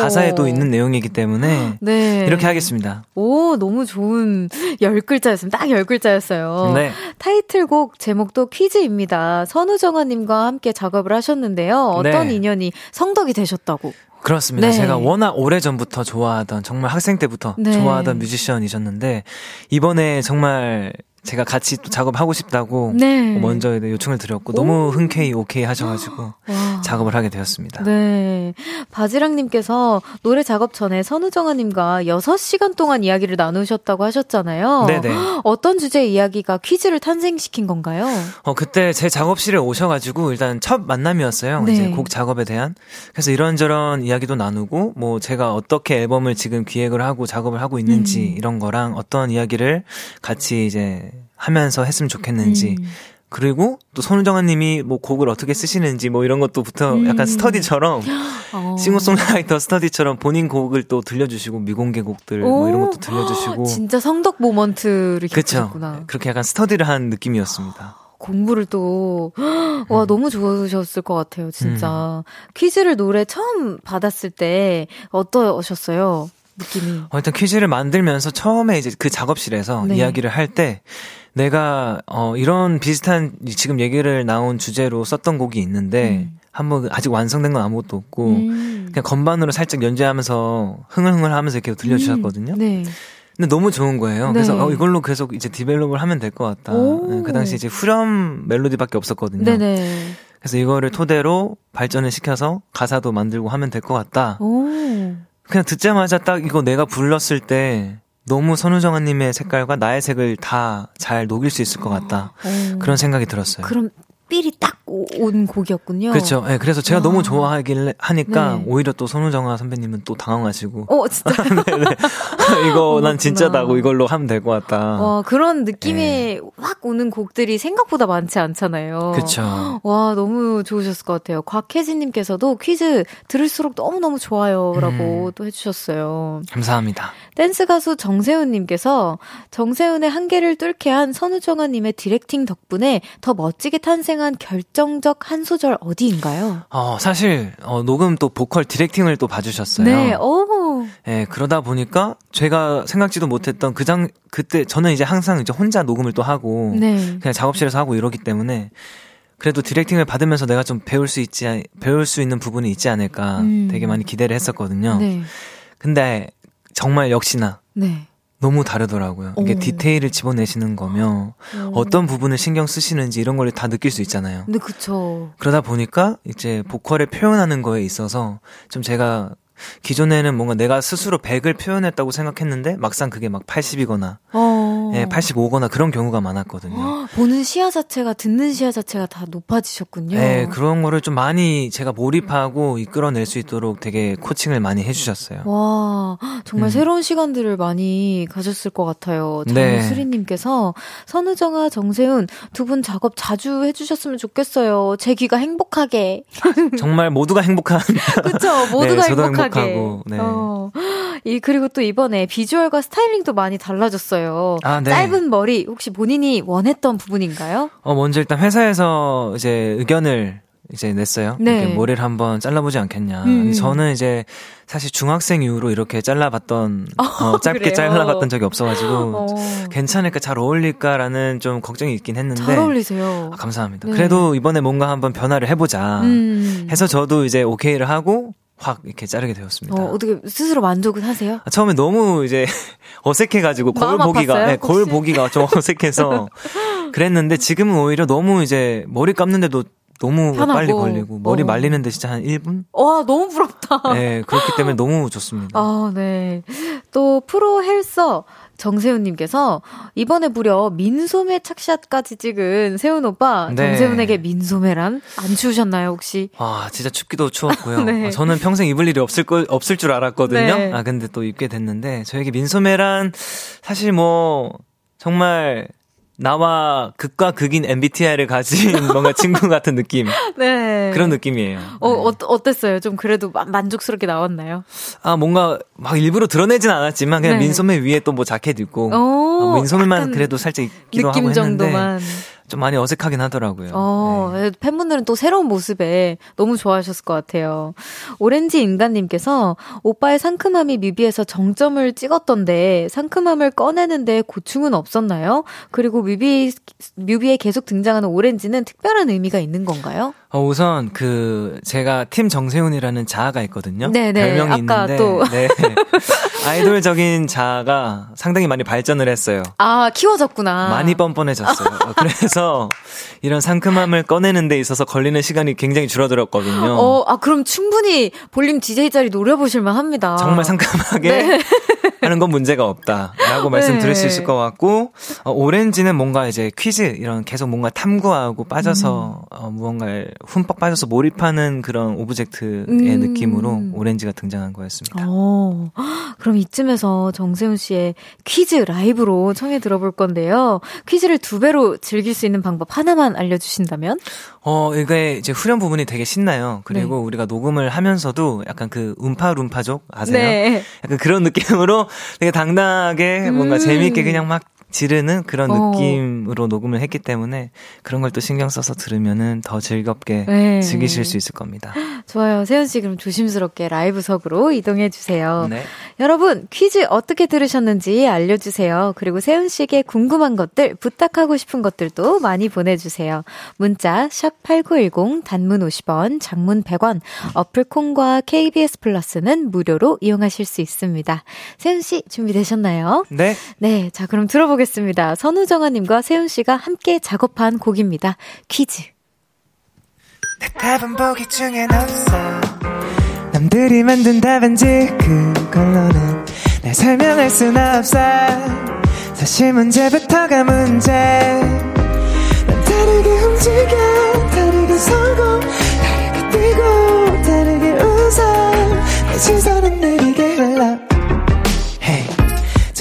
가사에도 있는 내용이기 때문에 <gasps> 네. 이렇게 하겠습니다. 오, 너무 좋은 10글자였습니다. 딱 10글자였어요. 네. 타이틀곡 제목도 퀴즈입니다. 선우정아 님과 함께 작업을 하셨는데요. 어떤 네. 인연이 성덕이 되셨다고. 그렇습니다. 네. 제가 워낙 오래 전부터 좋아하던 정말 학생 때부터 네. 좋아하던 뮤지션이셨는데 이번에 정말 제가 같이 또 작업하고 싶다고 네. 먼저 요청을 드렸고 너무 흔쾌히 오케이 하셔가지고 <gasps> 와. 작업을 하게 되었습니다. 네. 바지락님께서 노래 작업 전에 선우정아님과 6시간 동안 이야기를 나누셨다고 하셨잖아요. 네네. <gasps> 어떤 주제의 이야기가 퀴즈를 탄생시킨 건가요? 어 그때 제 작업실에 오셔가지고 일단 첫 만남이었어요. 네. 이제 곡 작업에 대한 그래서 이런저런 이야기도 나누고 뭐 제가 어떻게 앨범을 지금 기획을 하고 작업을 하고 있는지 음. 이런 거랑 어떤 이야기를 같이 이제 하면서 했으면 좋겠는지 음. 그리고 또 손정아님이 뭐 곡을 어떻게 쓰시는지 뭐 이런 것도부터 음. 약간 스터디처럼 <gasps> 어. 싱어송라이터 스터디처럼 본인 곡을 또 들려주시고 미공개 곡들 뭐 이런 것도 들려주시고 <gasps> 진짜 성덕 모먼트를 겪으셨구나. 그렇게 약간 스터디를 한 느낌이었습니다. <gasps> 공부를 또, 와, 음. 너무 좋으셨을 것 같아요, 진짜. 퀴즈를 노래 처음 받았을 때 어떠셨어요? 느낌이. 어, 일단 퀴즈를 만들면서 처음에 이제 그 작업실에서 네. 이야기를 할 때 내가 어 이런 비슷한 지금 얘기를 나온 주제로 썼던 곡이 있는데 음. 한번 아직 완성된 건 아무것도 없고 음. 그냥 건반으로 살짝 연주하면서 흥얼흥얼 하면서 이렇게 들려주셨거든요. 네. 근데 너무 좋은 거예요. 네. 그래서 어, 이걸로 계속 이제 develop을 하면 될 것 같다. 오. 네, 그 당시 이제 후렴 멜로디밖에 없었거든요. 네네. 그래서 이거를 토대로 발전을 시켜서 가사도 만들고 하면 될 것 같다. 오. 그냥 듣자마자 딱 이거 내가 불렀을 때 너무 선우정아님의 색깔과 나의 색을 다 잘 녹일 수 있을 것 같다. 오. 그런 생각이 들었어요. 그럼 삘이 딱 온 곡이었군요. 그렇죠. 네, 그래서 제가 와. 너무 좋아하길래 하니까 네. 오히려 또 선우정아 선배님은 또 당황하시고 어, 진짜. <laughs> <laughs> 이거 난. 진짜다고 이걸로 하면 될 것 같다. 와, 그런 느낌이 확 오는 곡들이 생각보다 많지 않잖아요. 그렇죠. <gasps> 와, 너무 좋으셨을 것 같아요. 곽혜진 님께서도 퀴즈 들을수록 너무너무 좋아요. 라고 음. 또 해주셨어요. 감사합니다. 댄스 가수 정세운님께서 정세운의 한계를 뚫게 한 선우정아님의 directing 덕분에 더 멋지게 탄생한 결정적 한 소절 어디인가요? 어, 사실 어, 녹음 또 보컬 directing을 또 봐주셨어요. 네, 오. 예, 그러다 보니까 제가 생각지도 못했던 그 장, 그때 저는 이제 항상 이제 혼자 녹음을 또 하고 네. 그냥 작업실에서 하고 이러기 때문에 그래도 디렉팅을 받으면서 내가 좀 배울 수 있지, 배울 수 있는 부분이 있지 않을까 음. 되게 많이 기대를 했었거든요. 네. 근데 정말 역시나 네. 너무 다르더라고요. 이게 오. 디테일을 집어내시는 거며 어떤 부분을 신경 쓰시는지 이런 걸 다 느낄 수 있잖아요. 근데 그쵸. 그러다 보니까 이제 보컬에 표현하는 거에 있어서 좀 제가 기존에는 뭔가 내가 스스로 100을 표현했다고 생각했는데 막상 그게 막 80이거나 어. 예, 85거나 그런 경우가 많았거든요. 보는 시야 자체가 듣는 시야 자체가 다 높아지셨군요. 네, 그런 거를 좀 많이 제가 몰입하고 이끌어낼 수 있도록 되게 코칭을 많이 해주셨어요. 와, 정말 음. 새로운 시간들을 많이 가졌을 것 같아요. 네. 정수리님께서 선우정아, 정세훈 두 분 작업 자주 해주셨으면 좋겠어요. 제 귀가 행복하게. <laughs> 정말 모두가 행복한. 그쵸? <laughs> 모두가 네, 저도 행복하게. 행복하고, 네. 어. 이, 그리고 또 이번에 비주얼과 스타일링도 많이 달라졌어요. 아, 네. 짧은 머리, 혹시 본인이 원했던 부분인가요? 어, 먼저 일단 회사에서 이제 의견을 이제 냈어요. 네. 이렇게 머리를 한번 잘라보지 않겠냐. 음. 저는 이제 사실 중학생 이후로 이렇게 잘라봤던, 어, 짧게 그래요? 잘라봤던 적이 없어가지고, 어. 괜찮을까, 잘 어울릴까라는 좀 걱정이 있긴 했는데. 잘 어울리세요. 아, 감사합니다. 네. 그래도 이번에 뭔가 한번 변화를 해보자. 음. 해서 저도 이제 오케이를 하고, 확 이렇게 자르게 되었습니다. 어, 어떻게 스스로 만족은 하세요? 아, 처음에 너무 이제 <laughs> 어색해가지고 거울 보기가 네, 거울? 보기가 좀 <laughs> 어색해서 그랬는데 지금은 오히려 너무 이제 머리 감는데도 너무 편하고. 빨리 걸리고 머리 어. 말리는데 진짜 한 1분? 와, 너무 부럽다. 네 그렇기 때문에 너무 좋습니다. 아, 네. 또 프로 헬서 정세훈님께서 이번에 무려 민소매 착샷까지 찍은 세훈 오빠 네. 정세훈에게 민소매란 안 추우셨나요 혹시? 아 진짜 춥기도 추웠고요. <laughs> 네. 아, 저는 평생 입을 일이 없을 거 없을 줄 알았거든요. 네. 아 근데 또 입게 됐는데 저에게 민소매란 사실 뭐 정말 나와 극과 극인 MBTI를 가진 <laughs> 뭔가 친구 같은 느낌 네. 그런 느낌이에요. 어, 네. 어 어땠어요? 좀 그래도 마- 만족스럽게 나왔나요? 아, 뭔가 막 일부러 드러내진 않았지만 그냥 네. 민소매 위에 또 뭐 자켓 입고 오, 어, 민소매만 그래도 살짝 입기도 느낌 하고 했는데 정도만. 좀 많이 어색하긴 하더라고요. 어, 네. 팬분들은 또 새로운 모습에 너무 좋아하셨을 것 같아요. 오렌지 인간님께서 오빠의 상큼함이 뮤비에서 정점을 찍었던데 상큼함을 꺼내는데 고충은 없었나요? 그리고 뮤비, 뮤비에 계속 등장하는 오렌지는 특별한 의미가 있는 건가요? 어, 우선 그 제가 팀 정세운이라는 자아가 있거든요. 네네. 별명이 아까 있는데 또. 네. 아이돌적인 자아가 상당히 많이 발전을 했어요. 아, 키워졌구나. 많이 뻔뻔해졌어요. 어, 그래서 이런 상큼함을 꺼내는 데 있어서 걸리는 시간이 굉장히 줄어들었거든요. 어, 아, 그럼 충분히 볼륨 DJ 자리 노려보실만 합니다. 정말 상큼하게 하는 건 문제가 없다라고 말씀드릴 수 있을 것 같고 어, 오렌지는 뭔가 이제 퀴즈 이런 계속 뭔가 탐구하고 빠져서 어, 무언가에 흠뻑 빠져서 몰입하는 그런 object의 음. 느낌으로 오렌지가 등장한 거였습니다. 어, 그럼 이쯤에서 정세훈 씨의 퀴즈 라이브로 청해 들어볼 건데요. 퀴즈를 두 배로 즐길 수 있는 방법 하나만 알려주신다면? 어 이게 이제 후렴 부분이 되게 신나요. 그리고 네. 우리가 녹음을 하면서도 약간 그 음파 룸파족 아세요? 네. 약간 그런 느낌으로 되게 당당하게 뭔가 음. 재미있게 그냥 막 지르는 그런 어. 느낌으로 녹음을 했기 때문에 그런 걸 또 신경 써서 들으면은 더 즐겁게 네. 즐기실 수 있을 겁니다. <laughs> 좋아요. 세훈 씨 그럼 조심스럽게 라이브석으로 이동해 주세요. 네. 여러분 퀴즈 어떻게 들으셨는지 알려주세요. 그리고 세훈 씨에게 궁금한 것들, 부탁하고 싶은 것들도 많이 보내주세요. 문자 샵 #8910 단문 50원, 장문 100원. 어플 콩과 KBS 플러스는 무료로 이용하실 수 있습니다. 세훈 씨 준비되셨나요? 네. 네, 자 그럼 들어보겠습니다. 선우정아님과 세훈 씨가 함께 작업한 곡입니다. 퀴즈. 답은 보기 중엔 없어. 남들이 만든 답인지 그걸로는 날 설명할 순 없어. 사실 문제부터가 문제. 난 다르게 움직여 다르게 서고 다르게 뛰고 다르게 웃어. 내 시선은 Hey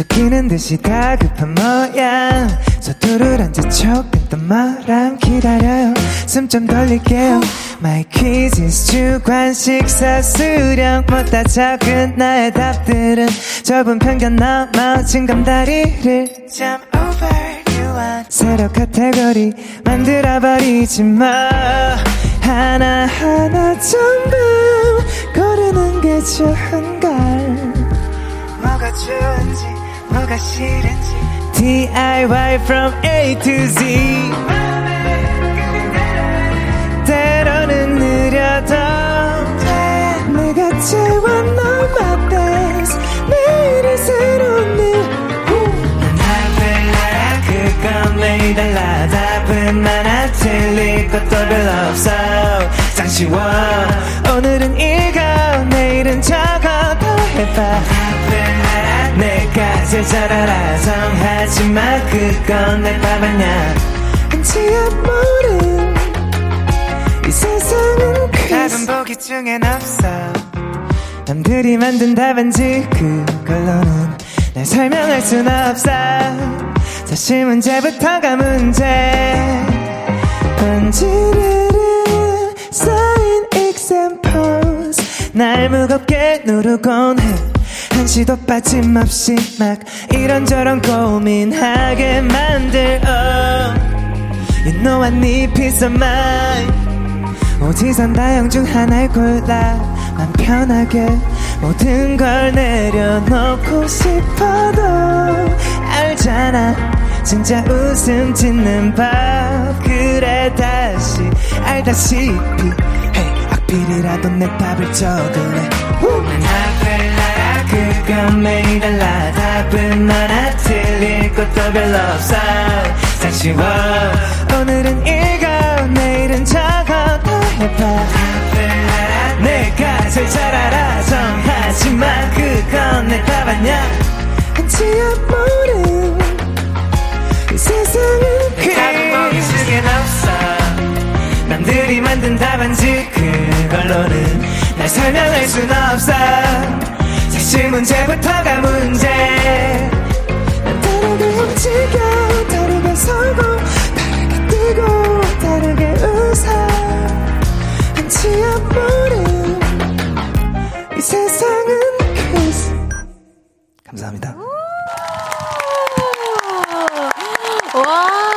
쫓기는 듯이 다급한 모양 서두를 앉아 촉했던 말함 기다려요. 숨 좀 돌릴게요. My quiz is 주관식 사수령. 못다 적은 나의 답들은 좁은 편견 넘어 진 감다리를. Jump over 새로 카테고리 만들어버리지 마. 하나하나 전부 고르는 게 좋은걸. 뭐가 좋은지 뭐가 싫은지. DIY from A to Z. 때로는 느려도 돼 내가 채워 넣은 my best. 매일이 새로운 일 답을 알아 그건 매일 달라 답은 많아 틀릴 것도 별로 없어. 짱 쉬워. 오늘은 이거 내일은 저거 해봐. 내가 제일 잘 알아 정하지만 그건 내밥 아냐 한치앞 모른 이 세상은 답은 보기 중엔 없어. 남들이 만든 답인지 그걸로는 날 설명할 순 없어. 사실 문제부터가 문제. 번지르 날 무겁게 누르곤 해. 한시도 빠짐없이 막 이런저런 고민하게 만들어. You know I need peace of mind. 어디선 다양 중 하나를 골라. 난 편하게 모든 걸 내려놓고 싶어도 알잖아. 진짜 웃음 짓는 법. 그래 다시 알다시피 악필이라도 내 답을 적을래? 난 답을 알아 그건 매일 달라. 답은 많아 틀릴 것도 별로 없어. 잘 쉬워. 오늘은 읽어 내일은 적어. 더 해봐. 알아 내가 제일 잘 알아. 정하지만 그건 내 답 아냐 한치앞 모른 이 세상은 그게 속엔 없어 남들이 만든 답안지 그걸로는 날 설명할 순 없어. 사실 문제부터가 문제. 난 다르게 움직여 다르게 서고 다르게 뜨고 다르게 웃어. 한치 앞 모른 이 세상은 kiss 감사합니다 와!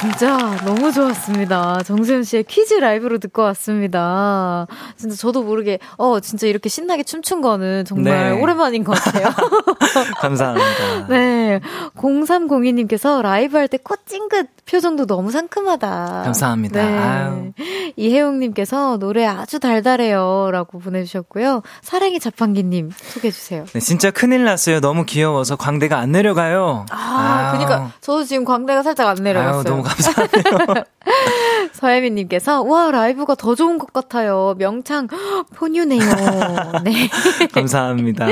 진짜 너무 좋았습니다. 정세훈 씨의 퀴즈 라이브로 듣고 왔습니다. 진짜 저도 모르게, 어, 진짜 이렇게 신나게 춤춘 거는 정말 네. 오랜만인 것 같아요. <laughs> 감사합니다. 네. 0302님께서 라이브 할때코 찡긋 표정도 너무 상큼하다. 감사합니다. 아유. 네. 이혜용님께서 노래 아주 달달해요. 라고 보내주셨고요. 사랑의 자판기님 소개해주세요. 네, 진짜 큰일 났어요. 너무 귀여워서 광대가 안 내려가요. 아, 아유. 그니까, 저도 지금 광대가 살짝 안 내려갔어요. 아유, 감사해요. <laughs> 서혜민님께서, 와, 라이브가 더 좋은 것 같아요. 명창, <gasps> 포뉴네요. 네. <laughs> 감사합니다.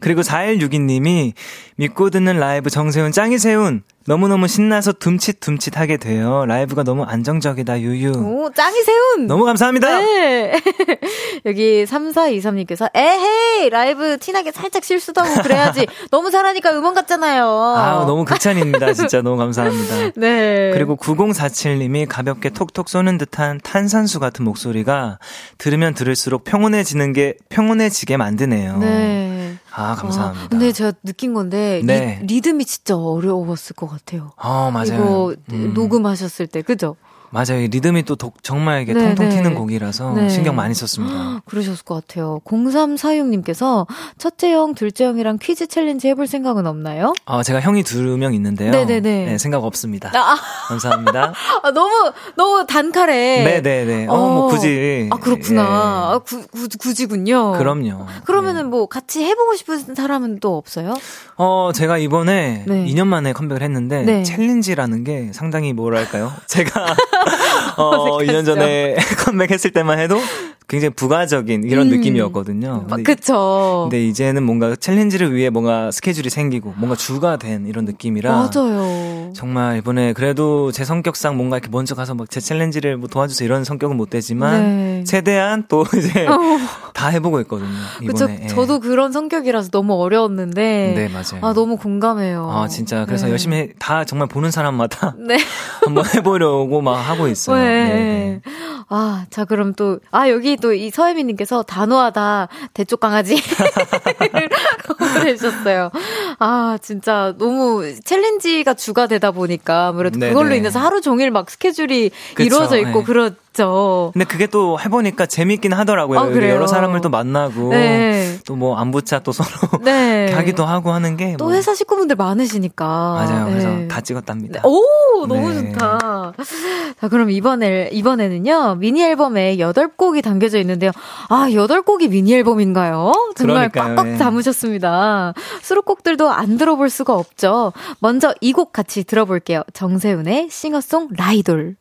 그리고 4162님이 믿고 듣는 라이브 정세훈 짱이 세훈 너무너무 신나서 둠칫둠칫 하게 돼요. 라이브가 너무 안정적이다 유유. 오, 짱이 세운! 너무 감사합니다. 네. <laughs> 여기 3423님께서, 에헤이! 라이브 티나게 살짝 실수도 하고 그래야지. <laughs> 너무 잘하니까 음원 같잖아요. 아 너무 극찬입니다. 진짜 너무 감사합니다. <laughs> 네. 그리고 9047님이 가볍게 톡톡 쏘는 듯한 탄산수 같은 목소리가 들으면 들을수록 평온해지는 게 평온해지게 만드네요. 네. 아 감사합니다. 아, 근데 제가 느낀 건데, 네. 리, 듬이 진짜 어려웠을 것 같아요. 어 맞아요. 이거 음. 녹음하셨을 때, 그죠? 맞아요. 이 리듬이 또 독- 정말 이게 네, 통통 네. 튀는 곡이라서 네. 신경 많이 썼습니다. 그러셨을 것 같아요. 0346님께서 첫째 형, 둘째 형이랑 퀴즈 challenge 해볼 생각은 없나요? 어, 제가 형이 두 명 있는데요. 네네네. 네, 생각 없습니다. 아, 감사합니다. <laughs> 아, 너무, 너무 단칼에. 네네네. 어, 뭐 굳이. 아, 그렇구나. 예. 아, 구, 구, 굳이군요. 그럼요. 그러면은 네. 뭐 같이 해보고 싶은 사람은 또 없어요? 어, 제가 이번에 네. 2년 만에 컴백을 했는데 네. 챌린지라는 게 상당히 뭐랄까요? 제가 <laughs> 어, 어색하시죠? 2년 전에 <laughs> 컴백했을 때만 해도 굉장히 부가적인 이런 음. 느낌이었거든요. 아, 근데, 그쵸. 근데 이제는 뭔가 챌린지를 위해 뭔가 스케줄이 생기고 뭔가 주가 된 이런 느낌이라 맞아요. 정말 이번에 그래도 제 성격상 뭔가 이렇게 먼저 가서 막 제 챌린지를 뭐 도와주세요 이런 성격은 못 되지만 네. 최대한 또 <laughs> 이제 어, 다 해보고 있거든요. 그쵸. 이번에. 예. 저도 그런 성격이라서 너무 어려웠는데. 네 맞아요. 아, 너무 공감해요. 아, 진짜 그래서 네. 열심히 해- 다 정말 보는 사람마다 네. <laughs> 한번 해보려고 막 하고 있어요. 네. 네. 아, 자, 그럼 또, 아, 여기 또 이 서혜미님께서 단호하다, 대쪽 강아지. <laughs> 보내주셨어요. 아, 진짜 너무 챌린지가 주가 되다 보니까 아무래도 네네. 그걸로 인해서 하루 종일 막 스케줄이 그쵸, 이루어져 있고 네. 그 렇죠. 근데 그게 또 해보니까 재밌긴 하더라고요. 아, 그래요? 여러 사람을 또 만나고 네. 또뭐 안부차 또 서로 <laughs> 네. 하기도 하고 하는 게또 뭐- 회사 식구분들 많으시니까. 맞아요. 그래서 네. 다 찍었답니다. 오, 너무 네. 좋다. 자, 그럼 이번에, 이번에는요, 미니 앨범에 8곡이 담겨져 있는데요. 아, 8곡이 미니 앨범인가요? 정말 그러니까요, 꽉꽉 예. 담으셨습니다. 수록곡들도 안 들어볼 수가 없죠. 먼저 이 곡 같이 들어볼게요. 정세훈의 싱어송 라이돌.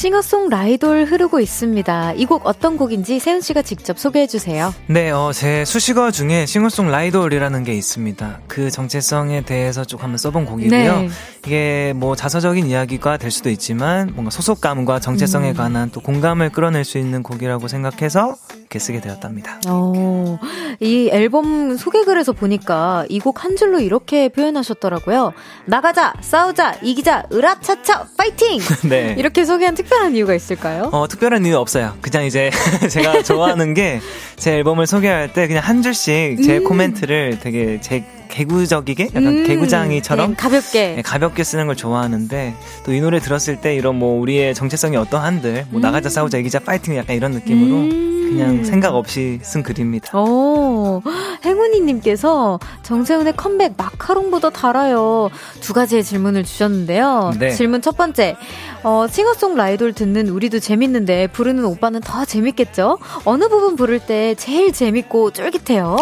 싱어송라이돌 흐르고 있습니다. 이 곡 어떤 곡인지 세훈 씨가 직접 소개해 주세요. 네, 어, 제 수식어 중에 싱어송라이돌이라는 게 있습니다. 그 정체성에 대해서 쭉 한번 써본 곡이고요. 네. 이게 뭐 자서적인 이야기가 될 수도 있지만 뭔가 소속감과 정체성에 음. 관한 또 공감을 끌어낼 수 있는 곡이라고 생각해서 이렇게 쓰게 되었답니다. 어, 이 앨범 소개글에서 보니까 이 곡 한 줄로 이렇게 표현하셨더라고요. 나가자, 싸우자, 이기자, 으라차차, 파이팅! <laughs> 네. 이렇게 소개한 특별한 이유가 있을까요? 어, 특별한 이유 없어요. 그냥 이제 <laughs> 제가 좋아하는 게 제 앨범을 소개할 때 그냥 한 줄씩 제 음. 코멘트를 되게 제 개구적이게 약간 음, 개구장이처럼 네, 가볍게 네, 가볍게 쓰는 걸 좋아하는데 또 이 노래 들었을 때 이런 뭐 우리의 정체성이 어떠한들 뭐 음. 나가자 싸우자 이기자 파이팅 약간 이런 느낌으로 음. 그냥 생각 없이 쓴 글입니다. 오, 행운이님께서 정세훈의 컴백 마카롱보다 달아요. 두 가지의 질문을 주셨는데요. 네. 질문 첫 번째, 어, 싱어송 라이돌 듣는 우리도 재밌는데 부르는 오빠는 더 재밌겠죠? 어느 부분 부를 때 제일 재밌고 쫄깃해요?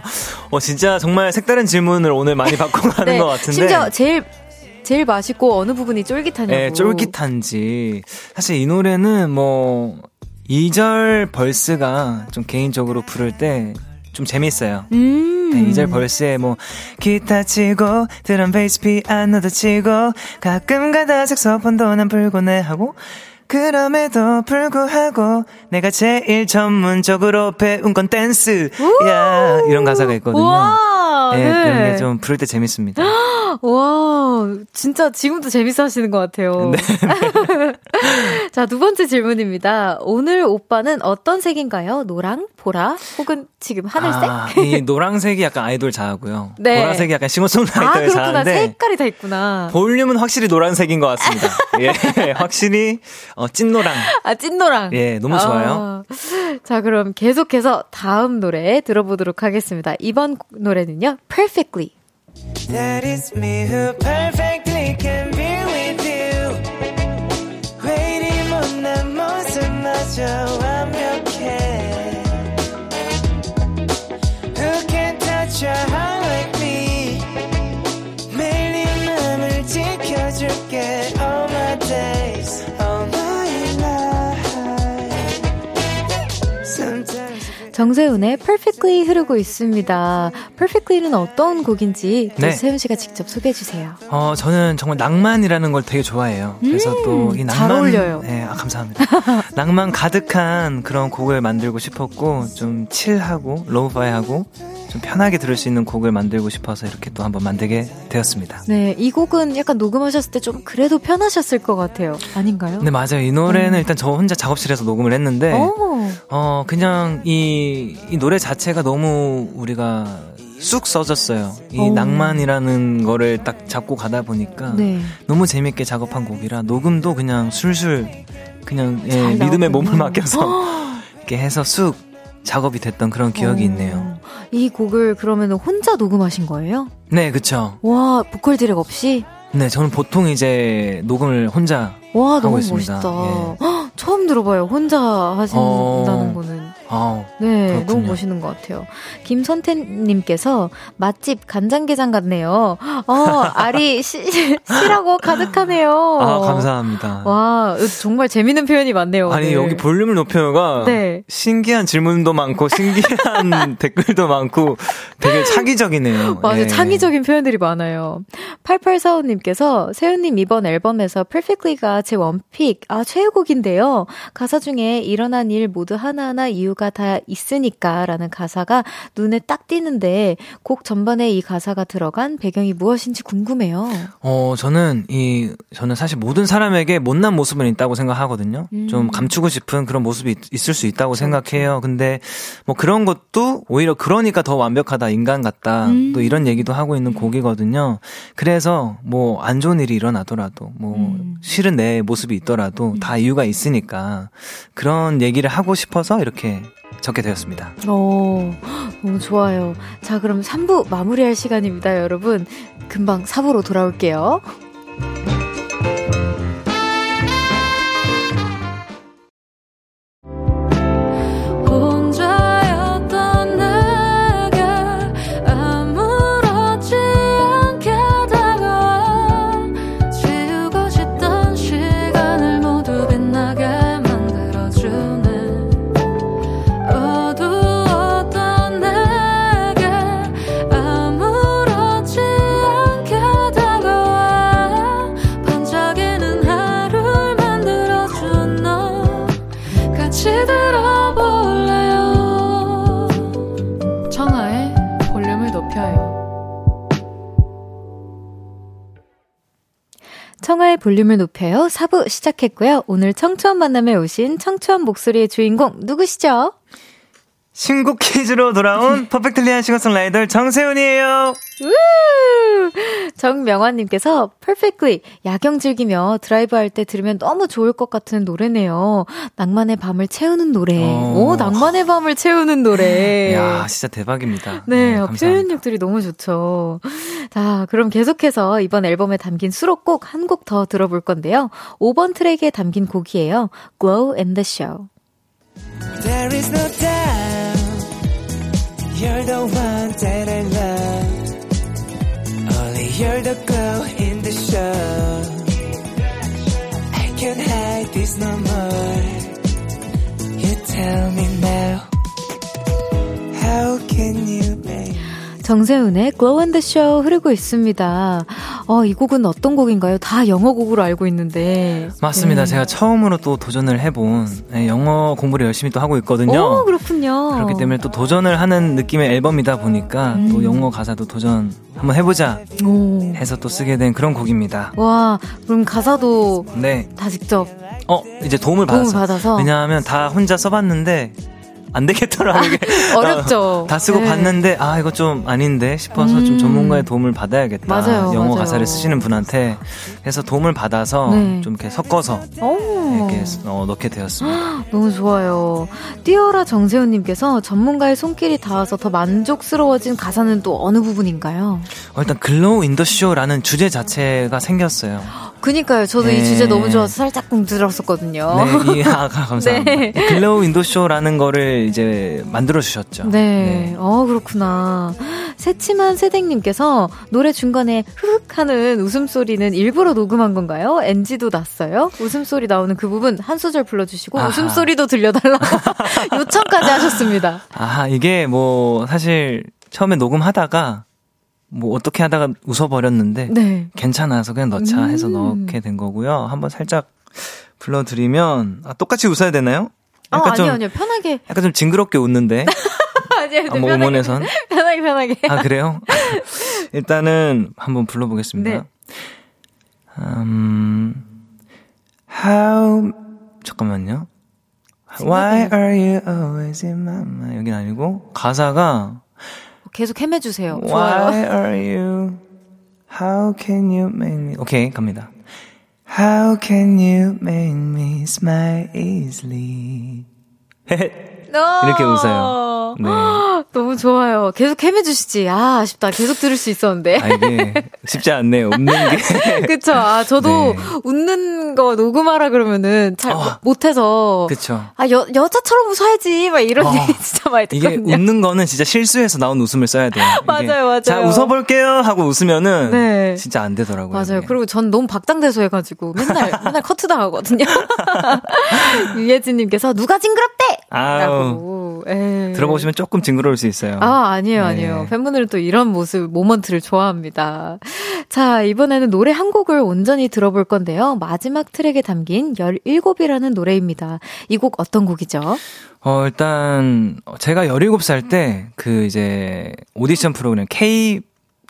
<laughs> 어, 진짜 정말 색다른 질문을 오늘 많이 받고 가는 네, 것 같은데. 심지어 제일 제일 맛있고 어느 부분이 쫄깃하냐고. 네, 쫄깃한지. 사실 이 노래는 뭐 2절 verse가 좀 개인적으로 부를 때 좀 재밌어요. 음. 네, 2절 verse에 뭐 기타 치고 드럼 베이스 피아노도 치고 가끔 가다 색소폰도 난 불고 내 하고 그럼에도 불구하고 내가 제일 전문적으로 배운 건 댄스. 야 이런 가사가 있거든요. 우와, 네, 네. 그런 게 좀 부를 때 재밌습니다. <gasps> 와, 진짜 지금도 재밌어 하시는 것 같아요. 네. <laughs> 자, 두 번째 질문입니다. 오늘 오빠는 어떤 색인가요? 노랑, 보라, 혹은 지금 하늘색? 아, 이 노랑색이 약간 아이돌 자하고요. <laughs> 네. 보라색이 약간 싱어송라이터의 아, 자인데. 색깔이 다 있구나. 볼륨은 확실히 노란색인 것 같습니다. <laughs> 예, 확실히 어, 찐노랑. 아, 찐노랑. 예, 너무 좋아요. 아, 자, 그럼 계속해서 다음 노래 들어보도록 하겠습니다. 이번 노래는요, Perfectly. That is me who perfectly can be with you. 왜 못난 모습마저 완벽해. Who can touch your heart 정세훈의 Perfectly 흐르고 있습니다. Perfectly는 어떤 곡인지 네. 세훈 씨가 직접 소개해 주세요. 어, 저는 정말 낭만이라는 걸 되게 좋아해요. 그래서 음, 또이 낭만 잘 어울려요. 네, 아, 감사합니다. <laughs> 낭만 가득한 그런 곡을 만들고 싶었고 좀 칠하고 로우파이하고 좀 편하게 들을 수 있는 곡을 만들고 싶어서 이렇게 또 한번 만들게 되었습니다. 네, 이 곡은 약간 녹음하셨을 때 좀 그래도 편하셨을 것 같아요. 아닌가요? 네, 맞아요. 이 노래는 음. 일단 저 혼자 작업실에서 녹음을 했는데, 오. 어, 그냥 이, 이 노래 자체가 너무 우리가 쑥 써졌어요. 이 오. 낭만이라는 거를 딱 잡고 가다 보니까 네. 너무 재밌게 작업한 곡이라 녹음도 그냥 술술 그냥 예, 리듬에 몸을 맡겨서 <gasps> 이렇게 해서 쑥 작업이 됐던 그런 기억이 오. 있네요. 이 곡을 그러면 혼자 녹음하신 거예요? 네, 그쵸. 와, 보컬 디렉 없이? 네, 저는 보통 이제 녹음을 혼자 와, 하고 너무 있습니다. 멋있다. 예. 처음 들어봐요. 혼자 하신다는 어... 거는. 아, 네, 그렇군요. 너무 멋있는 것 같아요. 김선태님께서 맛집 간장게장 같네요. 어, 알이 시, 시라고 가득하네요. 아, 감사합니다. 와, 정말 재밌는 표현이 많네요. 아니, 여기 볼륨을 높여요가 네. 신기한 질문도 많고, 신기한 <laughs> 댓글도 많고, 되게 창의적이네요. 맞아요. 예. 창의적인 표현들이 많아요. 8845님께서 세훈님 이번 앨범에서 Perfectly가 제 원픽, 아, 최애곡인데요. 가사 중에 일어난 일 모두 하나하나 이유가 이유가 다 있으니까 라는 가사가 눈에 딱 띄는데 곡 전반에 이 가사가 들어간 배경이 무엇인지 궁금해요. 어, 저는 이, 저는 사실 모든 사람에게 못난 모습은 있다고 생각하거든요. 음. 좀 감추고 싶은 그런 모습이 있, 을수 있다고 그렇죠. 생각해요. 근데 뭐 그런 것도 오히려 그러니까 더 완벽하다, 인간 같다. 음. 또 이런 얘기도 하고 있는 곡이거든요. 그래서 뭐 안 좋은 일이 일어나더라도 뭐 음. 싫은 내 모습이 있더라도 다 이유가 있으니까 그런 얘기를 하고 싶어서 이렇게 적게 되었습니다. 오, 너무 좋아요. 자, 그럼 3부 마무리할 시간입니다, 여러분. 금방 4부로 돌아올게요. 청하의 볼륨을 높여요. 4부 시작했고요. 오늘 청초한 만남에 오신 청초한 목소리의 주인공 누구시죠? 신곡 퀴즈로 돌아온 perfectly한 싱어송라이터 정세운이에요. 정명환님께서 perfectly 야경 즐기며 드라이브 할 때 들으면 너무 좋을 것 같은 노래네요. 낭만의 밤을 채우는 노래. 어. 오, 낭만의 밤을 채우는 노래. 야, 진짜 대박입니다. 네, 어, 감사합니다. 표현력들이 너무 좋죠. 자, 그럼 계속해서 이번 앨범에 담긴 수록곡 한 곡 더 들어볼 건데요. 5번 트랙에 담긴 곡이에요. Glow in the Show. There is no doubt You're the one that I love you're the glow in the show. I can't hide this no more. You tell me now. How can you make 정세훈의 Glow in the Show 흐르고 있습니다. 어, 이 곡은 어떤 곡인가요? 다 영어 곡으로 알고 있는데. 맞습니다. 네. 제가 처음으로 또 도전을 해본 네, 영어 공부를 열심히 또 하고 있거든요. 오, 그렇군요. 그렇기 때문에 또 도전을 하는 느낌의 앨범이다 보니까 음. 또 영어 가사도 도전 한번 해보자 오. 해서 또 쓰게 된 그런 곡입니다. 와, 그럼 가사도 네. 다 직접 어, 이제 도움을 도움을. 받아서. 왜냐하면 다 혼자 써봤는데 안 되겠더라고 이게. 어렵죠. 다, 다 쓰고 네. 봤는데 아 이거 좀 아닌데 싶어서 음. 좀 전문가의 도움을 받아야겠다. 맞아요, 영어 맞아요. 가사를 쓰시는 분한테 그래서 도움을 받아서 네. 좀 이렇게 섞어서 오. 이렇게 어, 넣게 되었습니다. 너무 좋아요. 띄어라 정세운님께서 전문가의 손길이 닿아서 더 만족스러워진 가사는 또 어느 부분인가요? 어, 일단 Glow in the Show라는 주제 자체가 생겼어요. 그니까요. 저도 이 네. 주제 너무 좋아서 살짝 들었었거든요. 네, 이, 아, 감사합니다. <laughs> 네. Glow in the Show라는 거를 이제 만들어 주셨죠. 네. 어, 그렇구나. 새침한 새댁님께서 노래 중간에 흑 하는 웃음소리는 일부러 녹음한 건가요? NG도 났어요? 웃음소리 나오는 그 부분 한 소절 불러주시고 아하. 웃음소리도 들려달라고 <laughs> 요청까지 하셨습니다. 아, 이게 뭐 사실 처음에 녹음하다가 뭐 어떻게 하다가 웃어버렸는데 네. 괜찮아서 그냥 넣자 해서 음. 넣게 된 거고요. 한번 살짝 불러드리면 아, 똑같이 웃어야 되나요? 아, 약간 아니요, 좀 아니요. 편하게. 약간 좀 징그럽게 웃는데 <laughs> 아니요, 아, 뭐. 음원에선 편하게, 편하게. 아 그래요? 일단은 한번 불러보겠습니다. 네. 음, how 잠깐만요. Why are you always in my mind? 여긴 아니고 가사가 계속 헤매주세요. Why 좋아요. are you? How can you make me? 오케이 갑니다. How can you make me smile easily? <laughs> 이렇게 웃어요. 네. <gasps> 너무 좋아요. 계속 헤매주시지. 아, 아쉽다. 계속 들을 수 있었는데. 아 이게 쉽지 않네요. 웃는 게. <laughs> 그쵸. 아, 저도 네. 웃는 거 녹음하라 그러면은 잘 어. 못해서. 그쵸. 아, 여, 여자처럼 웃어야지. 막 이런 어. 얘기 진짜 많이 이게 듣거든요. 웃는 거는 진짜 실수해서 나온 웃음을 써야 돼요. <laughs> 이게 맞아요, 맞아요. 자, 웃어볼게요 하고 웃으면은 네. 진짜 안 되더라고요. 맞아요. 이게. 그리고 전 너무 박장대소 해가지고 맨날, 맨날 커트 당하거든요. <laughs> 유예진님께서 누가 징그럽대! 아 우, 라고. 에. 들어보시면 조금 징그러울 수 있어요. 아, 아니에요, 네. 아니에요. 팬분들은 또 이런 모습, 모먼트를 좋아합니다. 자, 이번에는 노래 한 곡을 온전히 들어볼 건데요. 마지막 트랙에 담긴 17이라는 노래입니다. 이 곡 어떤 곡이죠? 어, 일단, 제가 17살 때, 그, 이제, 오디션 프로그램, K,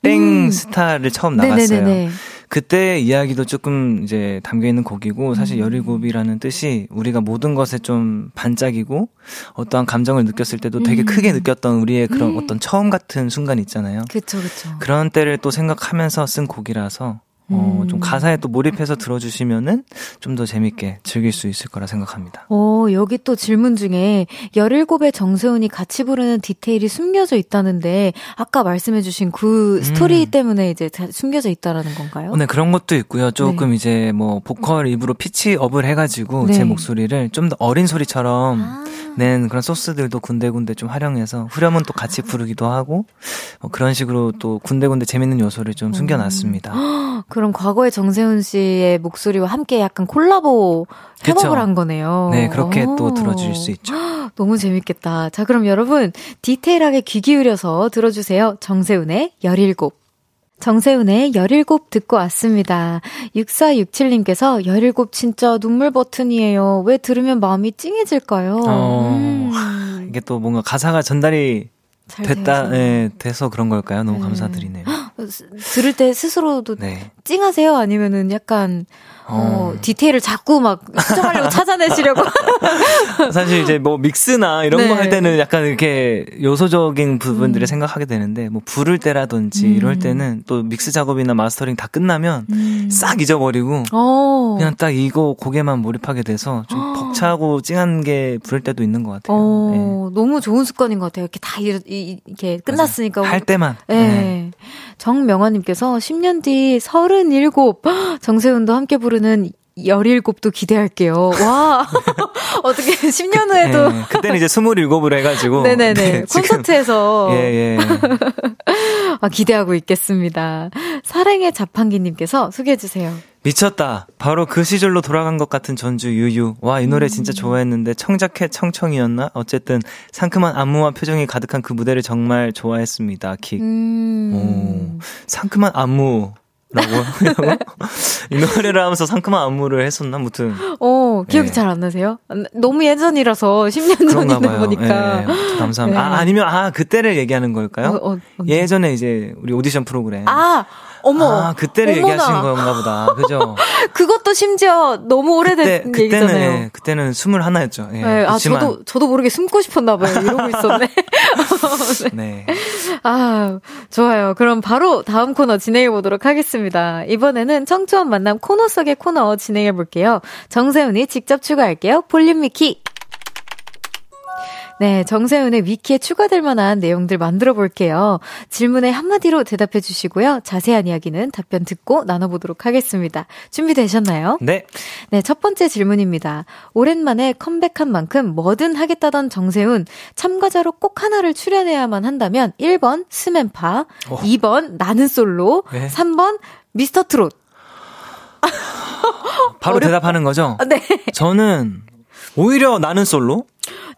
땡 음. 스타를 처음 나갔어요. 네네네네. 그때 이야기도 조금 이제 담겨 있는 곡이고, 사실 음. 17이라는 뜻이 우리가 모든 것에 좀 반짝이고, 어떠한 감정을 느꼈을 때도 되게 음. 크게 느꼈던 우리의 그런 음. 어떤 처음 같은 순간 있잖아요. 그쵸, 그쵸. 그런 때를 또 생각하면서 쓴 곡이라서, 어, 음. 좀 가사에 또 몰입해서 들어주시면은 좀 더 재밌게 즐길 수 있을 거라 생각합니다. 어, 여기 또 질문 중에 17의 정세훈이 같이 부르는 디테일이 숨겨져 있다는데, 아까 말씀해주신 그 스토리 음. 때문에 이제 다 숨겨져 있다라는 건가요? 어, 네, 그런 것도 있고요. 조금 이제 뭐 보컬 입으로 피치업을 해가지고 네. 제 목소리를 좀 더 어린 소리처럼 아. 낸 그런 소스들도 군데군데 좀 활용해서 후렴은 또 같이 부르기도 하고 뭐 그런 식으로 또 군데군데 재밌는 요소를 좀 숨겨놨습니다. 그럼 과거의 정세훈 씨의 목소리와 함께 약간 콜라보 그쵸. 협업을 한 거네요. 네, 그렇게 오. 또 들어줄 수 있죠. <gasps> 너무 재밌겠다. 자, 그럼 여러분 디테일하게 귀 기울여서 들어주세요. 정세훈의 17. 정세훈의 17 듣고 왔습니다. 6467님께서 17 진짜 눈물 버튼이에요. 왜 들으면 마음이 찡해질까요? 어, 음, 이게 또 뭔가 가사가 전달이 잘 됐다, 되어서. 예, 돼서 그런 걸까요? 너무 네. 감사드리네요. 스- 들을 때 스스로도 네. 찡하세요? 아니면은 약간 어, 어. 디테일을 자꾸 막 수정하려고 <laughs> 찾아내시려고 <laughs> 사실 이제 뭐 믹스나 이런 네. 거할 때는 약간 이렇게 요소적인 부분들을 음. 생각하게 되는데 뭐 부를 때라든지 음. 이럴 때는 또 믹스 작업이나 마스터링 다 끝나면 싹 잊어버리고 어. 그냥 딱 이거 곡에만 몰입하게 돼서 좀 벅차고 찡한 게 부를 때도 있는 것 같아요. 어, 너무 좋은 습관인 것 같아요. 이렇게 다 이, 이렇게 끝났으니까. 할 때만. 예. 네. 정명화님께서 10년 뒤 37, <gasps> 정세훈도 함께 부르는 17도 기대할게요. 와. <laughs> 어떻게 <laughs> 10년 후에도. 예, 그때는 이제 27으로 해 가지고. 네네네. 네, 지금- 콘서트에서. <laughs> 예, 예. 아, 기대하고 있겠습니다. 사랑의 자판기 님께서 소개해 주세요. 미쳤다. 바로 그 시절로 돌아간 것 같은 전주 유유. 와, 이 노래 음. 진짜 좋아했는데 청자켓 청청이었나? 어쨌든 상큼한 안무와 표정이 가득한 그 무대를 정말 좋아했습니다. 킥. 음. 오, 상큼한 안무. 라고 <laughs> 이 노래를 하면서 상큼한 안무를 했었나 무튼 어, 기억이 예. 잘안 나세요? 아, 너무 예전이라서 10년 그런가 전이다. 보니까. 예, 감사합니다. 네. 아 아니면 아 그때를 얘기하는 걸까요? 어, 어? 예전에 이제 우리 오디션 프로그램 아, 어머. 아, 그때를 어머나. 얘기하시는 건가 보다. 그죠? <laughs> 그것도 심지어 너무 오래된 그때, 그때는, 얘기잖아요. 예, 그때는 21였죠. 예, 네, 아, 저도, 저도 모르게 숨고 싶었나 봐요. 이러고 있었네. <laughs> 네. 아, 좋아요. 그럼 바로 다음 코너 진행해 보도록 하겠습니다. 이번에는 청초한 만남 코너 속의 코너 진행해 볼게요. 정세훈이 직접 추가할게요. 볼륨 미키. 네, 정세훈의 위키에 추가될 만한 내용들 만들어 볼게요. 질문에 한마디로 대답해 주시고요. 자세한 이야기는 답변 듣고 나눠보도록 하겠습니다. 준비되셨나요? 네. 네, 첫 번째 질문입니다. 오랜만에 컴백한 만큼 뭐든 하겠다던 정세운. 참가자로 꼭 하나를 출연해야만 한다면 1번 스맨파, 2번 나는 솔로, 네. 3번 미스터 트롯. 바로 어렵- 대답하는 거죠? 아, 네. 저는 오히려 나는 솔로?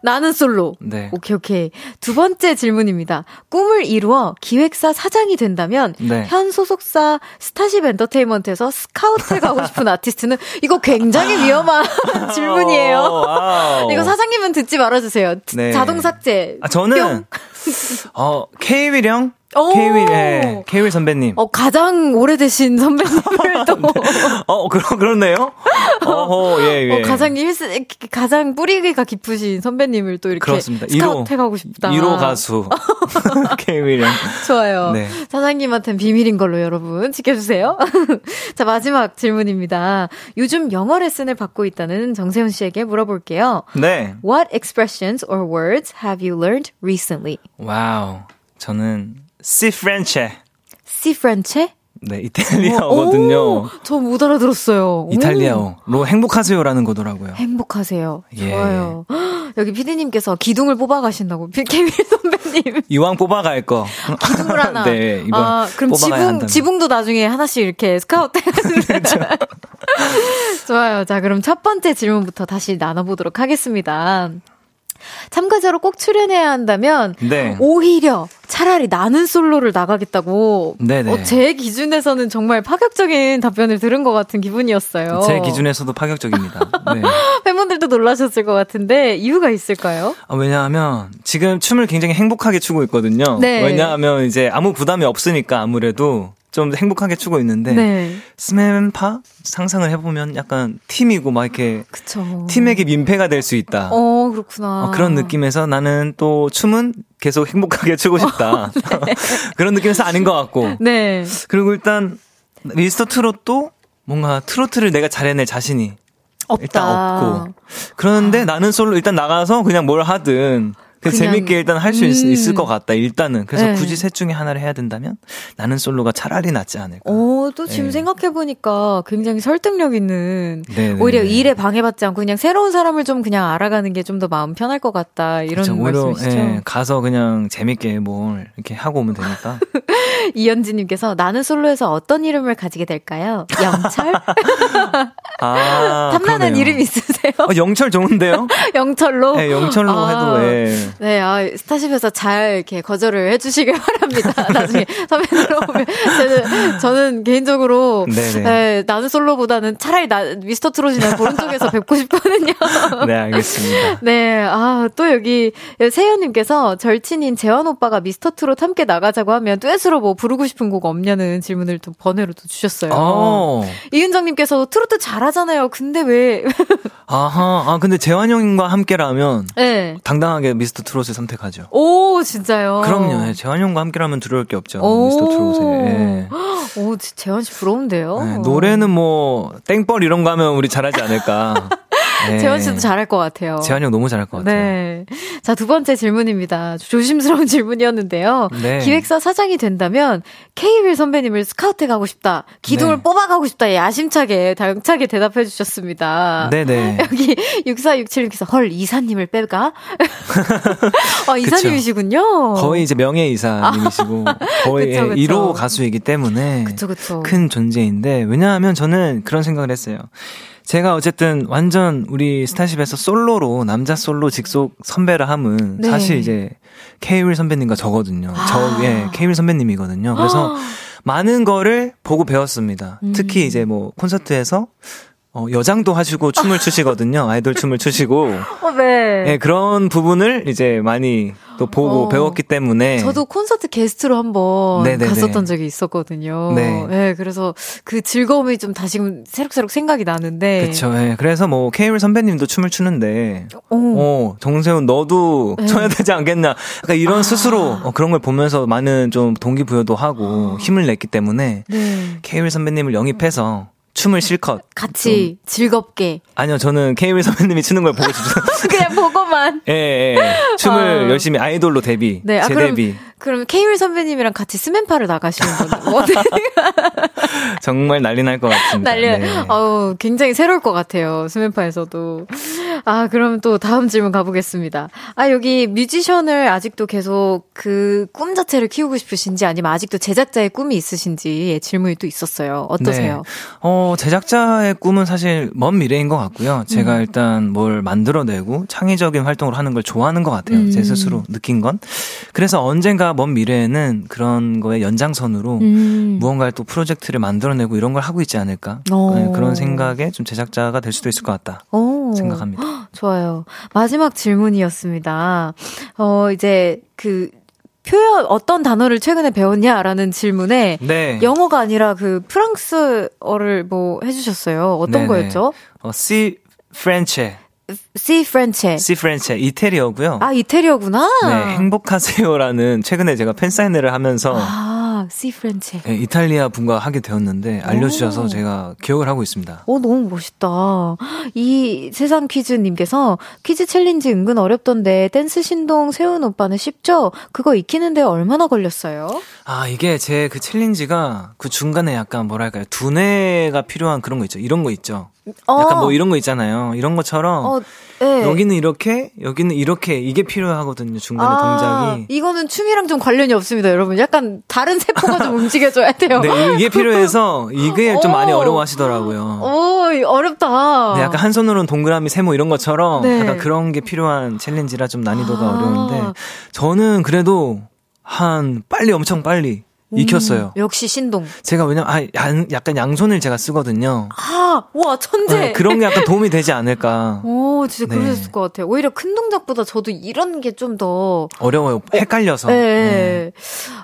나는 솔로. 네. 오케이, 오케이. 두 번째 질문입니다. 꿈을 이루어 기획사 사장이 된다면 네. 현 소속사 스타쉽 엔터테인먼트에서 스카우트 가고 싶은 <laughs> 아티스트는 이거 굉장히 위험한 <laughs> 질문이에요. 이거 사장님은 듣지 말아주세요. 네. 자동 삭제. 아, 저는, 어, 케이윌 형? 오. 케이윌, 예, 케이윌 선배님. 어, 가장 오래되신 선배님을 또. <laughs> 어, 그러, 그렇네요? 어허, 예, <laughs> 예. 어, 가장 일스, 가장 뿌리가 깊으신 선배님을 또 이렇게 그렇습니다. 스카우트 해가고 싶다. 1호 가수. <laughs> 케이윌형. 좋아요. 네. 사장님한테는 비밀인 걸로 여러분 지켜주세요. 자, 마지막 질문입니다. 요즘 영어 레슨을 받고 있다는 정세운 씨에게 물어볼게요. 네. What expressions or words have you learned recently? 와우. 저는, Sii felice. Sii felice? 네, 이탈리아어거든요. 저 못 알아들었어요. 오. 이탈리아어로 행복하세요라는 거더라고요. 행복하세요. 예. 좋아요. <gasps> 여기 피디님께서 기둥을 뽑아가신,다고 케이윌 선배님. <laughs> 이왕 뽑아갈 거. 기둥을 <laughs> 하나. 네, 이번 아, 그럼 지붕, 한다면. 지붕도 나중에 하나씩 이렇게 스카우트 해가지고. <laughs> 좋아요. 자, 그럼 첫 번째 질문부터 다시 나눠보도록 하겠습니다. 참가자로 꼭 출연해야 한다면 네. 오히려 차라리 나는 솔로를 나가겠다고 네네. 어, 제 기준에서는 정말 파격적인 답변을 들은 것 같은 기분이었어요. 제 기준에서도 파격적입니다. 네. <laughs> 팬분들도 놀라셨을 것 같은데 이유가 있을까요? 아, 왜냐하면 지금 춤을 굉장히 행복하게 추고 있거든요. 네. 왜냐하면 이제 아무 부담이 없으니까 아무래도 좀 행복하게 추고 있는데 네, 스맨파 상상을 해보면 약간 팀이고 막 이렇게 그쵸. 팀에게 민폐가 될 수 있다. 어 그렇구나. 어, 그런 느낌에서 나는 또 춤은 계속 행복하게 추고 싶다. <laughs> <laughs> 그런 느낌에서 아닌 것 같고. 네. 그리고 일단 미스터 트롯도 뭔가 트로트를 내가 잘해낼 자신이 없다. 일단 없고. 그런데 나는 솔로 일단 나가서 그냥 뭘 하든 그냥 그냥, 재밌게 일단 할수 음. 있을 것 같다. 일단은 그래서 네. 굳이 셋 중에 하나를 해야 된다면 나는 솔로가 차라리 낫지 않을까. 어, 또 지금 네. 생각해 보니까 굉장히 설득력 있는, 네, 네, 오히려 네. 일에 방해받지 않고 그냥 새로운 사람을 좀 그냥 알아가는 게 좀 더 마음 편할 것 같다. 이런 그렇죠. 오히려 말씀이시죠? 예, 가서 그냥 재밌게 뭘 이렇게 하고 오면 되니까. <laughs> 이현지님께서 나는 솔로에서 어떤 이름을 가지게 될까요? 영철? <laughs> 아, <laughs> 탐나는 그러네요. 이름 있으세요? 어, 영철 좋은데요? 영철로? 네, 영철로 아, 해도 예. 네, 아, 스타쉽에서 잘 이렇게 거절을 해주시길 바랍니다. <laughs> 나중에 선배 들어오면. 저는, 저는 개인적으로. 네, 나는 솔로보다는 차라리 나, 미스터 트롯이나 보른 쪽에서 뵙고 싶거든요. <laughs> 네, 알겠습니다. 네, 아, 또 여기, 세연님께서 절친인 재환 오빠가 미스터 트롯 함께 나가자고 하면 듀엣으로 뭐 부르고 싶은 곡 없냐는 질문을 또 번외로 또 주셨어요. 어. 이은정님께서 트로트 잘하잖아요. 근데 왜? <laughs> 아하, 아, 근데 재환 형과 함께라면 네. 당당하게 미스터 트롯을 선택하죠. 오, 진짜요? 그럼요. 예, 재환 형과 함께라면 두려울 게 없죠. 오. 미스터 트롯에. 예. 오, 재환 씨 부러운데요? 네, 노래는 뭐 땡벌 이런 거 하면 우리 잘하지 않을까. <laughs> 네. 재환 씨도 잘할 것 같아요. 재환 형 너무 잘할 것 같아요. 네. 자, 두 번째 질문입니다. 조심스러운 <laughs> 질문이었는데요. 네. 기획사 사장이 된다면 K윌 선배님을 스카우트 가고 싶다. 기둥을 네. 뽑아 가고 싶다. 야심차게, 당차게 대답해 주셨습니다. 네네. <laughs> 여기 6467님께서 헐 이사님을 빼가? <laughs> 아 이사님이시군요. 거의 이제 명예 이사님이시고 거의 그쵸, 그쵸. 1호 가수이기 때문에 그쵸 그쵸. 큰 존재인데 왜냐하면 저는 그런 생각을 했어요. 제가 어쨌든 완전 우리 스타쉽에서 솔로로 남자 솔로 직속 선배라 함은 네. 사실 이제 케이윌 선배님과 저거든요. 아. 저 예, 케이윌 선배님이거든요. 그래서 많은 거를 보고 배웠습니다. 음. 특히 이제 뭐 콘서트에서 어, 여장도 하시고 춤을 추시거든요. 아이돌 춤을 추시고. 어, 네. 예, 그런 부분을 이제 많이 또 보고 어. 배웠기 때문에. 저도 콘서트 게스트로 한번 네네네. 갔었던 적이 있었거든요. 네. 그래서 그 즐거움이 좀 다시금 새록새록 생각이 나는데. 그쵸, 예. 그래서 뭐, 케이윌 선배님도 춤을 추는데, 오. 어, 정세훈, 너도 네. 춰야 되지 않겠냐. 그러니까 이런 아. 스스로 어, 그런 걸 보면서 많은 좀 동기부여도 하고 힘을 냈기 때문에, 네. 케이윌 선배님을 영입해서 춤을 실컷. 같이 즐겁게. 아니요, 저는 케이윌 선배님이 추는 걸 보고 싶어요. <laughs> 그냥 보고만. 예, 예. 예. 춤을 아. 열심히 아이돌로 데뷔. 네, 아, 재데뷔. 그럼 케이윌 선배님이랑 같이 스맨파를 나가시는 거죠. <laughs> <laughs> 정말 난리 날 것 같습니다. 난리, 네. 어우, 굉장히 새로울 것 같아요. 스맨파에서도. 아, 그럼 또 다음 질문 가보겠습니다. 아, 여기 뮤지션을 아직도 계속 그 꿈 자체를 키우고 싶으신지 아니면 아직도 제작자의 꿈이 있으신지 질문이 또 있었어요. 어떠세요? 네. 어, 제작자의 꿈은 사실 먼 미래인 것 같고요. 제가 음. 일단 뭘 만들어내고 창의적인 활동을 하는 걸 좋아하는 것 같아요. 음. 제 스스로 느낀 건. 그래서 언젠가 먼 미래에는 그런 거의 연장선으로 음. 무언가를 또 프로젝트를 만들어내고 이런 걸 하고 있지 않을까. 어. 네, 그런 생각에 좀 제작자가 될 수도 있을 것 같다. 오. 생각합니다. <gasps> 좋아요. 마지막 질문이었습니다. 어, 이제 그 표현 어떤 단어를 최근에 배웠냐라는 질문에 네. 영어가 아니라 그 프랑스어를 뭐 해주셨어요. 어떤 네네. 거였죠? 어, C 프렌체. C 프렌체. C 프렌체. 이태리어고요. 아 이태리어구나. 네, 행복하세요라는 최근에 제가 팬 사인회를 하면서 아 C 프렌체. 네, 이탈리아 분과 하게 되었는데 알려주셔서 오. 제가 기억을 하고 있습니다. 오, 너무 멋있다. 이 세상 퀴즈님께서 퀴즈 챌린지 은근 어렵던데 댄스 신동 세운 오빠는 쉽죠? 그거 익히는데 얼마나 걸렸어요? 아, 이게 제 그 챌린지가 그 중간에 약간 뭐랄까요. 두뇌가 필요한 그런 거 있죠. 이런 거 있죠. 약간 뭐 이런 거 있잖아요. 이런 것처럼 어, 네. 여기는 이렇게, 여기는 이렇게 이게 필요하거든요. 중간에 아, 동작이. 이거는 춤이랑 좀 관련이 없습니다, 여러분. 약간 다른 세포가 좀 <laughs> 움직여줘야 돼요. 네, 이게 필요해서 이게 <laughs> 좀 많이 오. 어려워하시더라고요. 오, 어렵다. 네, 약간 한 손으로는 동그라미, 세모 이런 것처럼 네. 약간 그런 게 필요한 챌린지라 좀 난이도가 아. 어려운데 저는 그래도 한 빨리 엄청 빨리 익혔어요. 음, 역시 신동. 제가 왜냐면 아, 양- 약간 양손을 제가 쓰거든요. 아, 와, 천재. 네, 그런 게 약간 도움이 되지 않을까. <laughs> 오, 진짜 네. 그러셨을 것 같아요. 오히려 큰 동작보다 저도 이런 게 좀 더. 어려워요. 헷갈려서. 네. 네.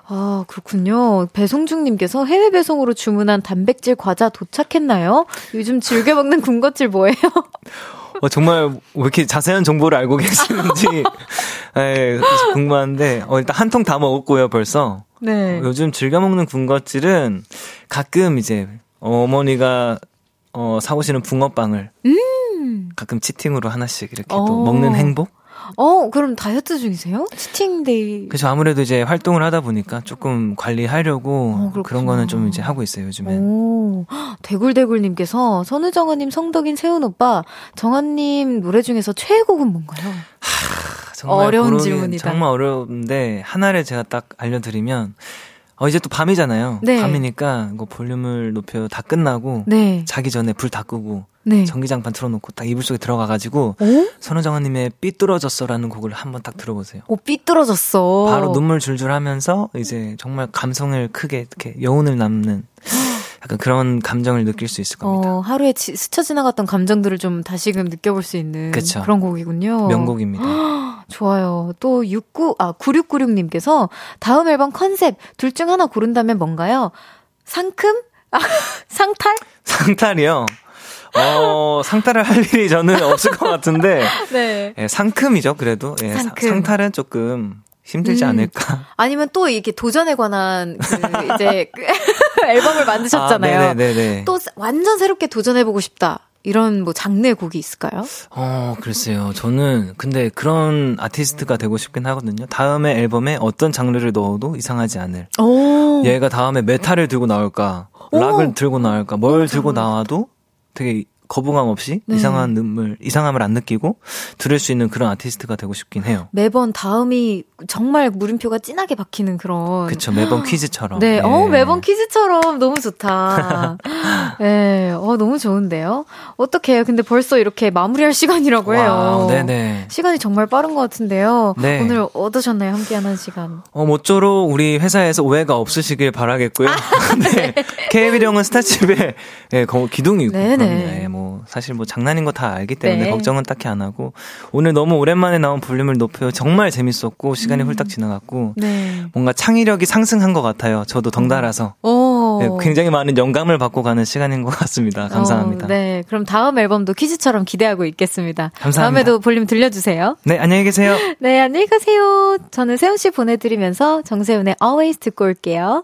아, 그렇군요. 배송중님께서 해외 배송으로 주문한 단백질 과자 도착했나요? 요즘 즐겨 먹는 군것질 뭐예요? <laughs> 어, 정말 왜 이렇게 자세한 정보를 알고 계시는지 <laughs> 네, 그래서 궁금한데 어, 일단 한 통 다 먹었고요 벌써. 네. 어, 요즘 즐겨 먹는 군것질은 가끔 이제 어머니가 어, 사오시는 붕어빵을 가끔 치팅으로 하나씩 이렇게 또 음. 어. 먹는 행복? 어, 그럼 다이어트 중이세요? 치팅데이. 그래서 아무래도 이제 활동을 하다 보니까 조금 관리하려고 어. 그런 거는 좀 이제 하고 있어요 요즘엔. 오, 대굴대굴님께서 선우정아님, 성덕인, 세훈 오빠, 정아님 노래 중에서 최애곡은 뭔가요? 어려운 고르기 질문이다. 정말 어려운데 하나를 제가 딱 알려드리면 어 이제 또 밤이잖아요. 네. 밤이니까 뭐 볼륨을 높여 다 끝나고 네. 자기 전에 불 다 끄고 네. 전기장판 틀어놓고 딱 이불 속에 들어가가지고 오? 선우정아님의 삐뚤어졌어라는 곡을 한번 딱 들어보세요. 오, 삐뚤어졌어. 바로 눈물 줄줄 하면서 이제 정말 감성을 크게 이렇게 여운을 남는 <gasps> 약간 그런 감정을 느낄 수 있을 겁니다. 어, 하루에 지, 스쳐 지나갔던 감정들을 좀 다시금 느껴볼 수 있는 그쵸. 그런 곡이군요. 명곡입니다. <gasps> 좋아요. 또 69, 아, 9696님께서 다음 앨범 컨셉 둘 중 하나 고른다면 뭔가요? 상큼? 아, <laughs> 상탈? 상탈이요. 어, 상탈을 할 일이 저는 없을 것 같은데, <laughs> 네. 예, 상큼이죠, 그래도. 예, 사- 상큼. 상탈은 조금 힘들지 음. 않을까. 아니면 또 이렇게 도전에 관한 그 이제 그 <laughs> <laughs> 앨범을 만드셨잖아요. 아. 또 완전 새롭게 도전해보고 싶다. 이런 뭐 장르의 곡이 있을까요? 어, 글쎄요. 저는 근데 그런 아티스트가 되고 싶긴 하거든요. 다음에 앨범에 어떤 장르를 넣어도 이상하지 않을. 오. 얘가 다음에 메탈을 들고 나올까, 오. 락을 들고 나올까, 뭘 들고. 나와도 되게 거부감 없이 네. 이상한 음을, 이상함을 안 느끼고 들을 수 있는 그런 아티스트가 되고 싶긴 해요. 매번 다음이 정말 물음표가 진하게 박히는 그런. 그쵸. 매번 퀴즈처럼. 네, 예. 어, 매번 퀴즈처럼 너무 좋다. <laughs> 네, 어, 너무 좋은데요? 어떡해요. 근데 벌써 이렇게 마무리할 시간이라고 해요. 와우, 네네. 시간이 정말 빠른 것 같은데요. 네. 오늘 어떠셨나요? 함께하는 시간. 어, 모쪼록 우리 회사에서 오해가 없으시길 바라겠고요. 아, <laughs> 네. 케이윌 형은 스타쉽에 예, 거- 기둥이 있고. 네네. 그럼요. 예, 뭐, 사실 뭐 장난인 거 다 알기 때문에 네. 걱정은 딱히 안 하고. 오늘 너무 오랜만에 나온 볼륨을 높여요. 정말 재밌었고, 시간이 음. 훌딱 지나갔고. 네. 뭔가 창의력이 상승한 것 같아요. 저도 덩달아서. 오. 예, 굉장히 많은 영감을 받고 가는 시간인 것 같습니다. 감사합니다. 어, 네. 그럼 다음 앨범도 퀴즈처럼 기대하고 있겠습니다. 감사합니다. 다음에도 볼륨 들려주세요. 네, 안녕히 계세요. <laughs> 네, 안녕히 가세요. 저는 세훈 씨 보내드리면서 정세훈의 Always 듣고 올게요.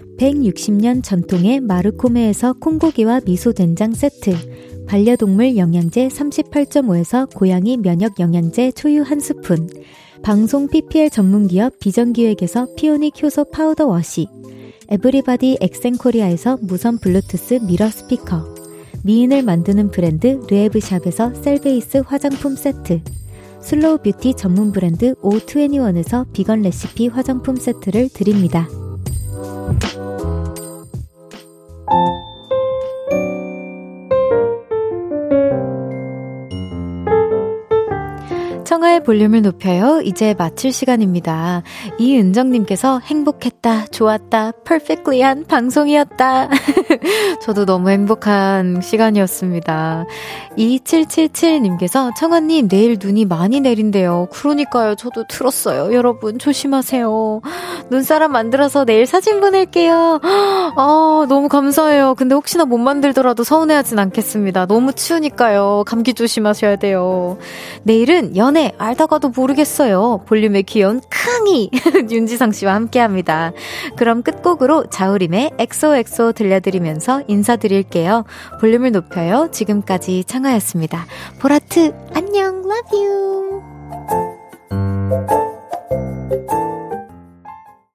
160년 전통의 마르코메에서 콩고기와 미소된장 세트, 반려동물 영양제 38.5에서 고양이 면역 영양제 초유 한 스푼, 방송 PPL 전문기업 비전기획에서 피오닉 효소 파우더 워시, 에브리바디 엑센코리아에서 무선 블루투스 미러 스피커, 미인을 만드는 브랜드 르에브샵에서 셀베이스 화장품 세트, 슬로우 뷰티 전문 브랜드 O21에서 비건 레시피 화장품 세트를 드립니다. thank you 청하의 볼륨을 높여요. 이제 마칠 시간입니다. 이은정님께서 행복했다, 좋았다, 퍼펙트리한 방송이었다. <laughs> 저도 너무 행복한 시간이었습니다. 2777님께서 청아님 내일 눈이 많이 내린대요. 그러니까요. 저도 들었어요. 여러분 조심하세요. 눈사람 만들어서 내일 사진 보낼게요. <gasps> 아, 너무 감사해요. 근데 혹시나 못 만들더라도 서운해하진 않겠습니다. 너무 추우니까요. 감기 조심하셔야 돼요. 내일은 연애 알다가도 모르겠어요. 볼륨의 귀여운 캉이 <laughs> 윤지성 씨와 함께합니다. 그럼 끝곡으로 자우림의 XOXO 들려드리면서 인사드릴게요. 볼륨을 높여요. 지금까지 청하였습니다. 보라트 안녕, love you.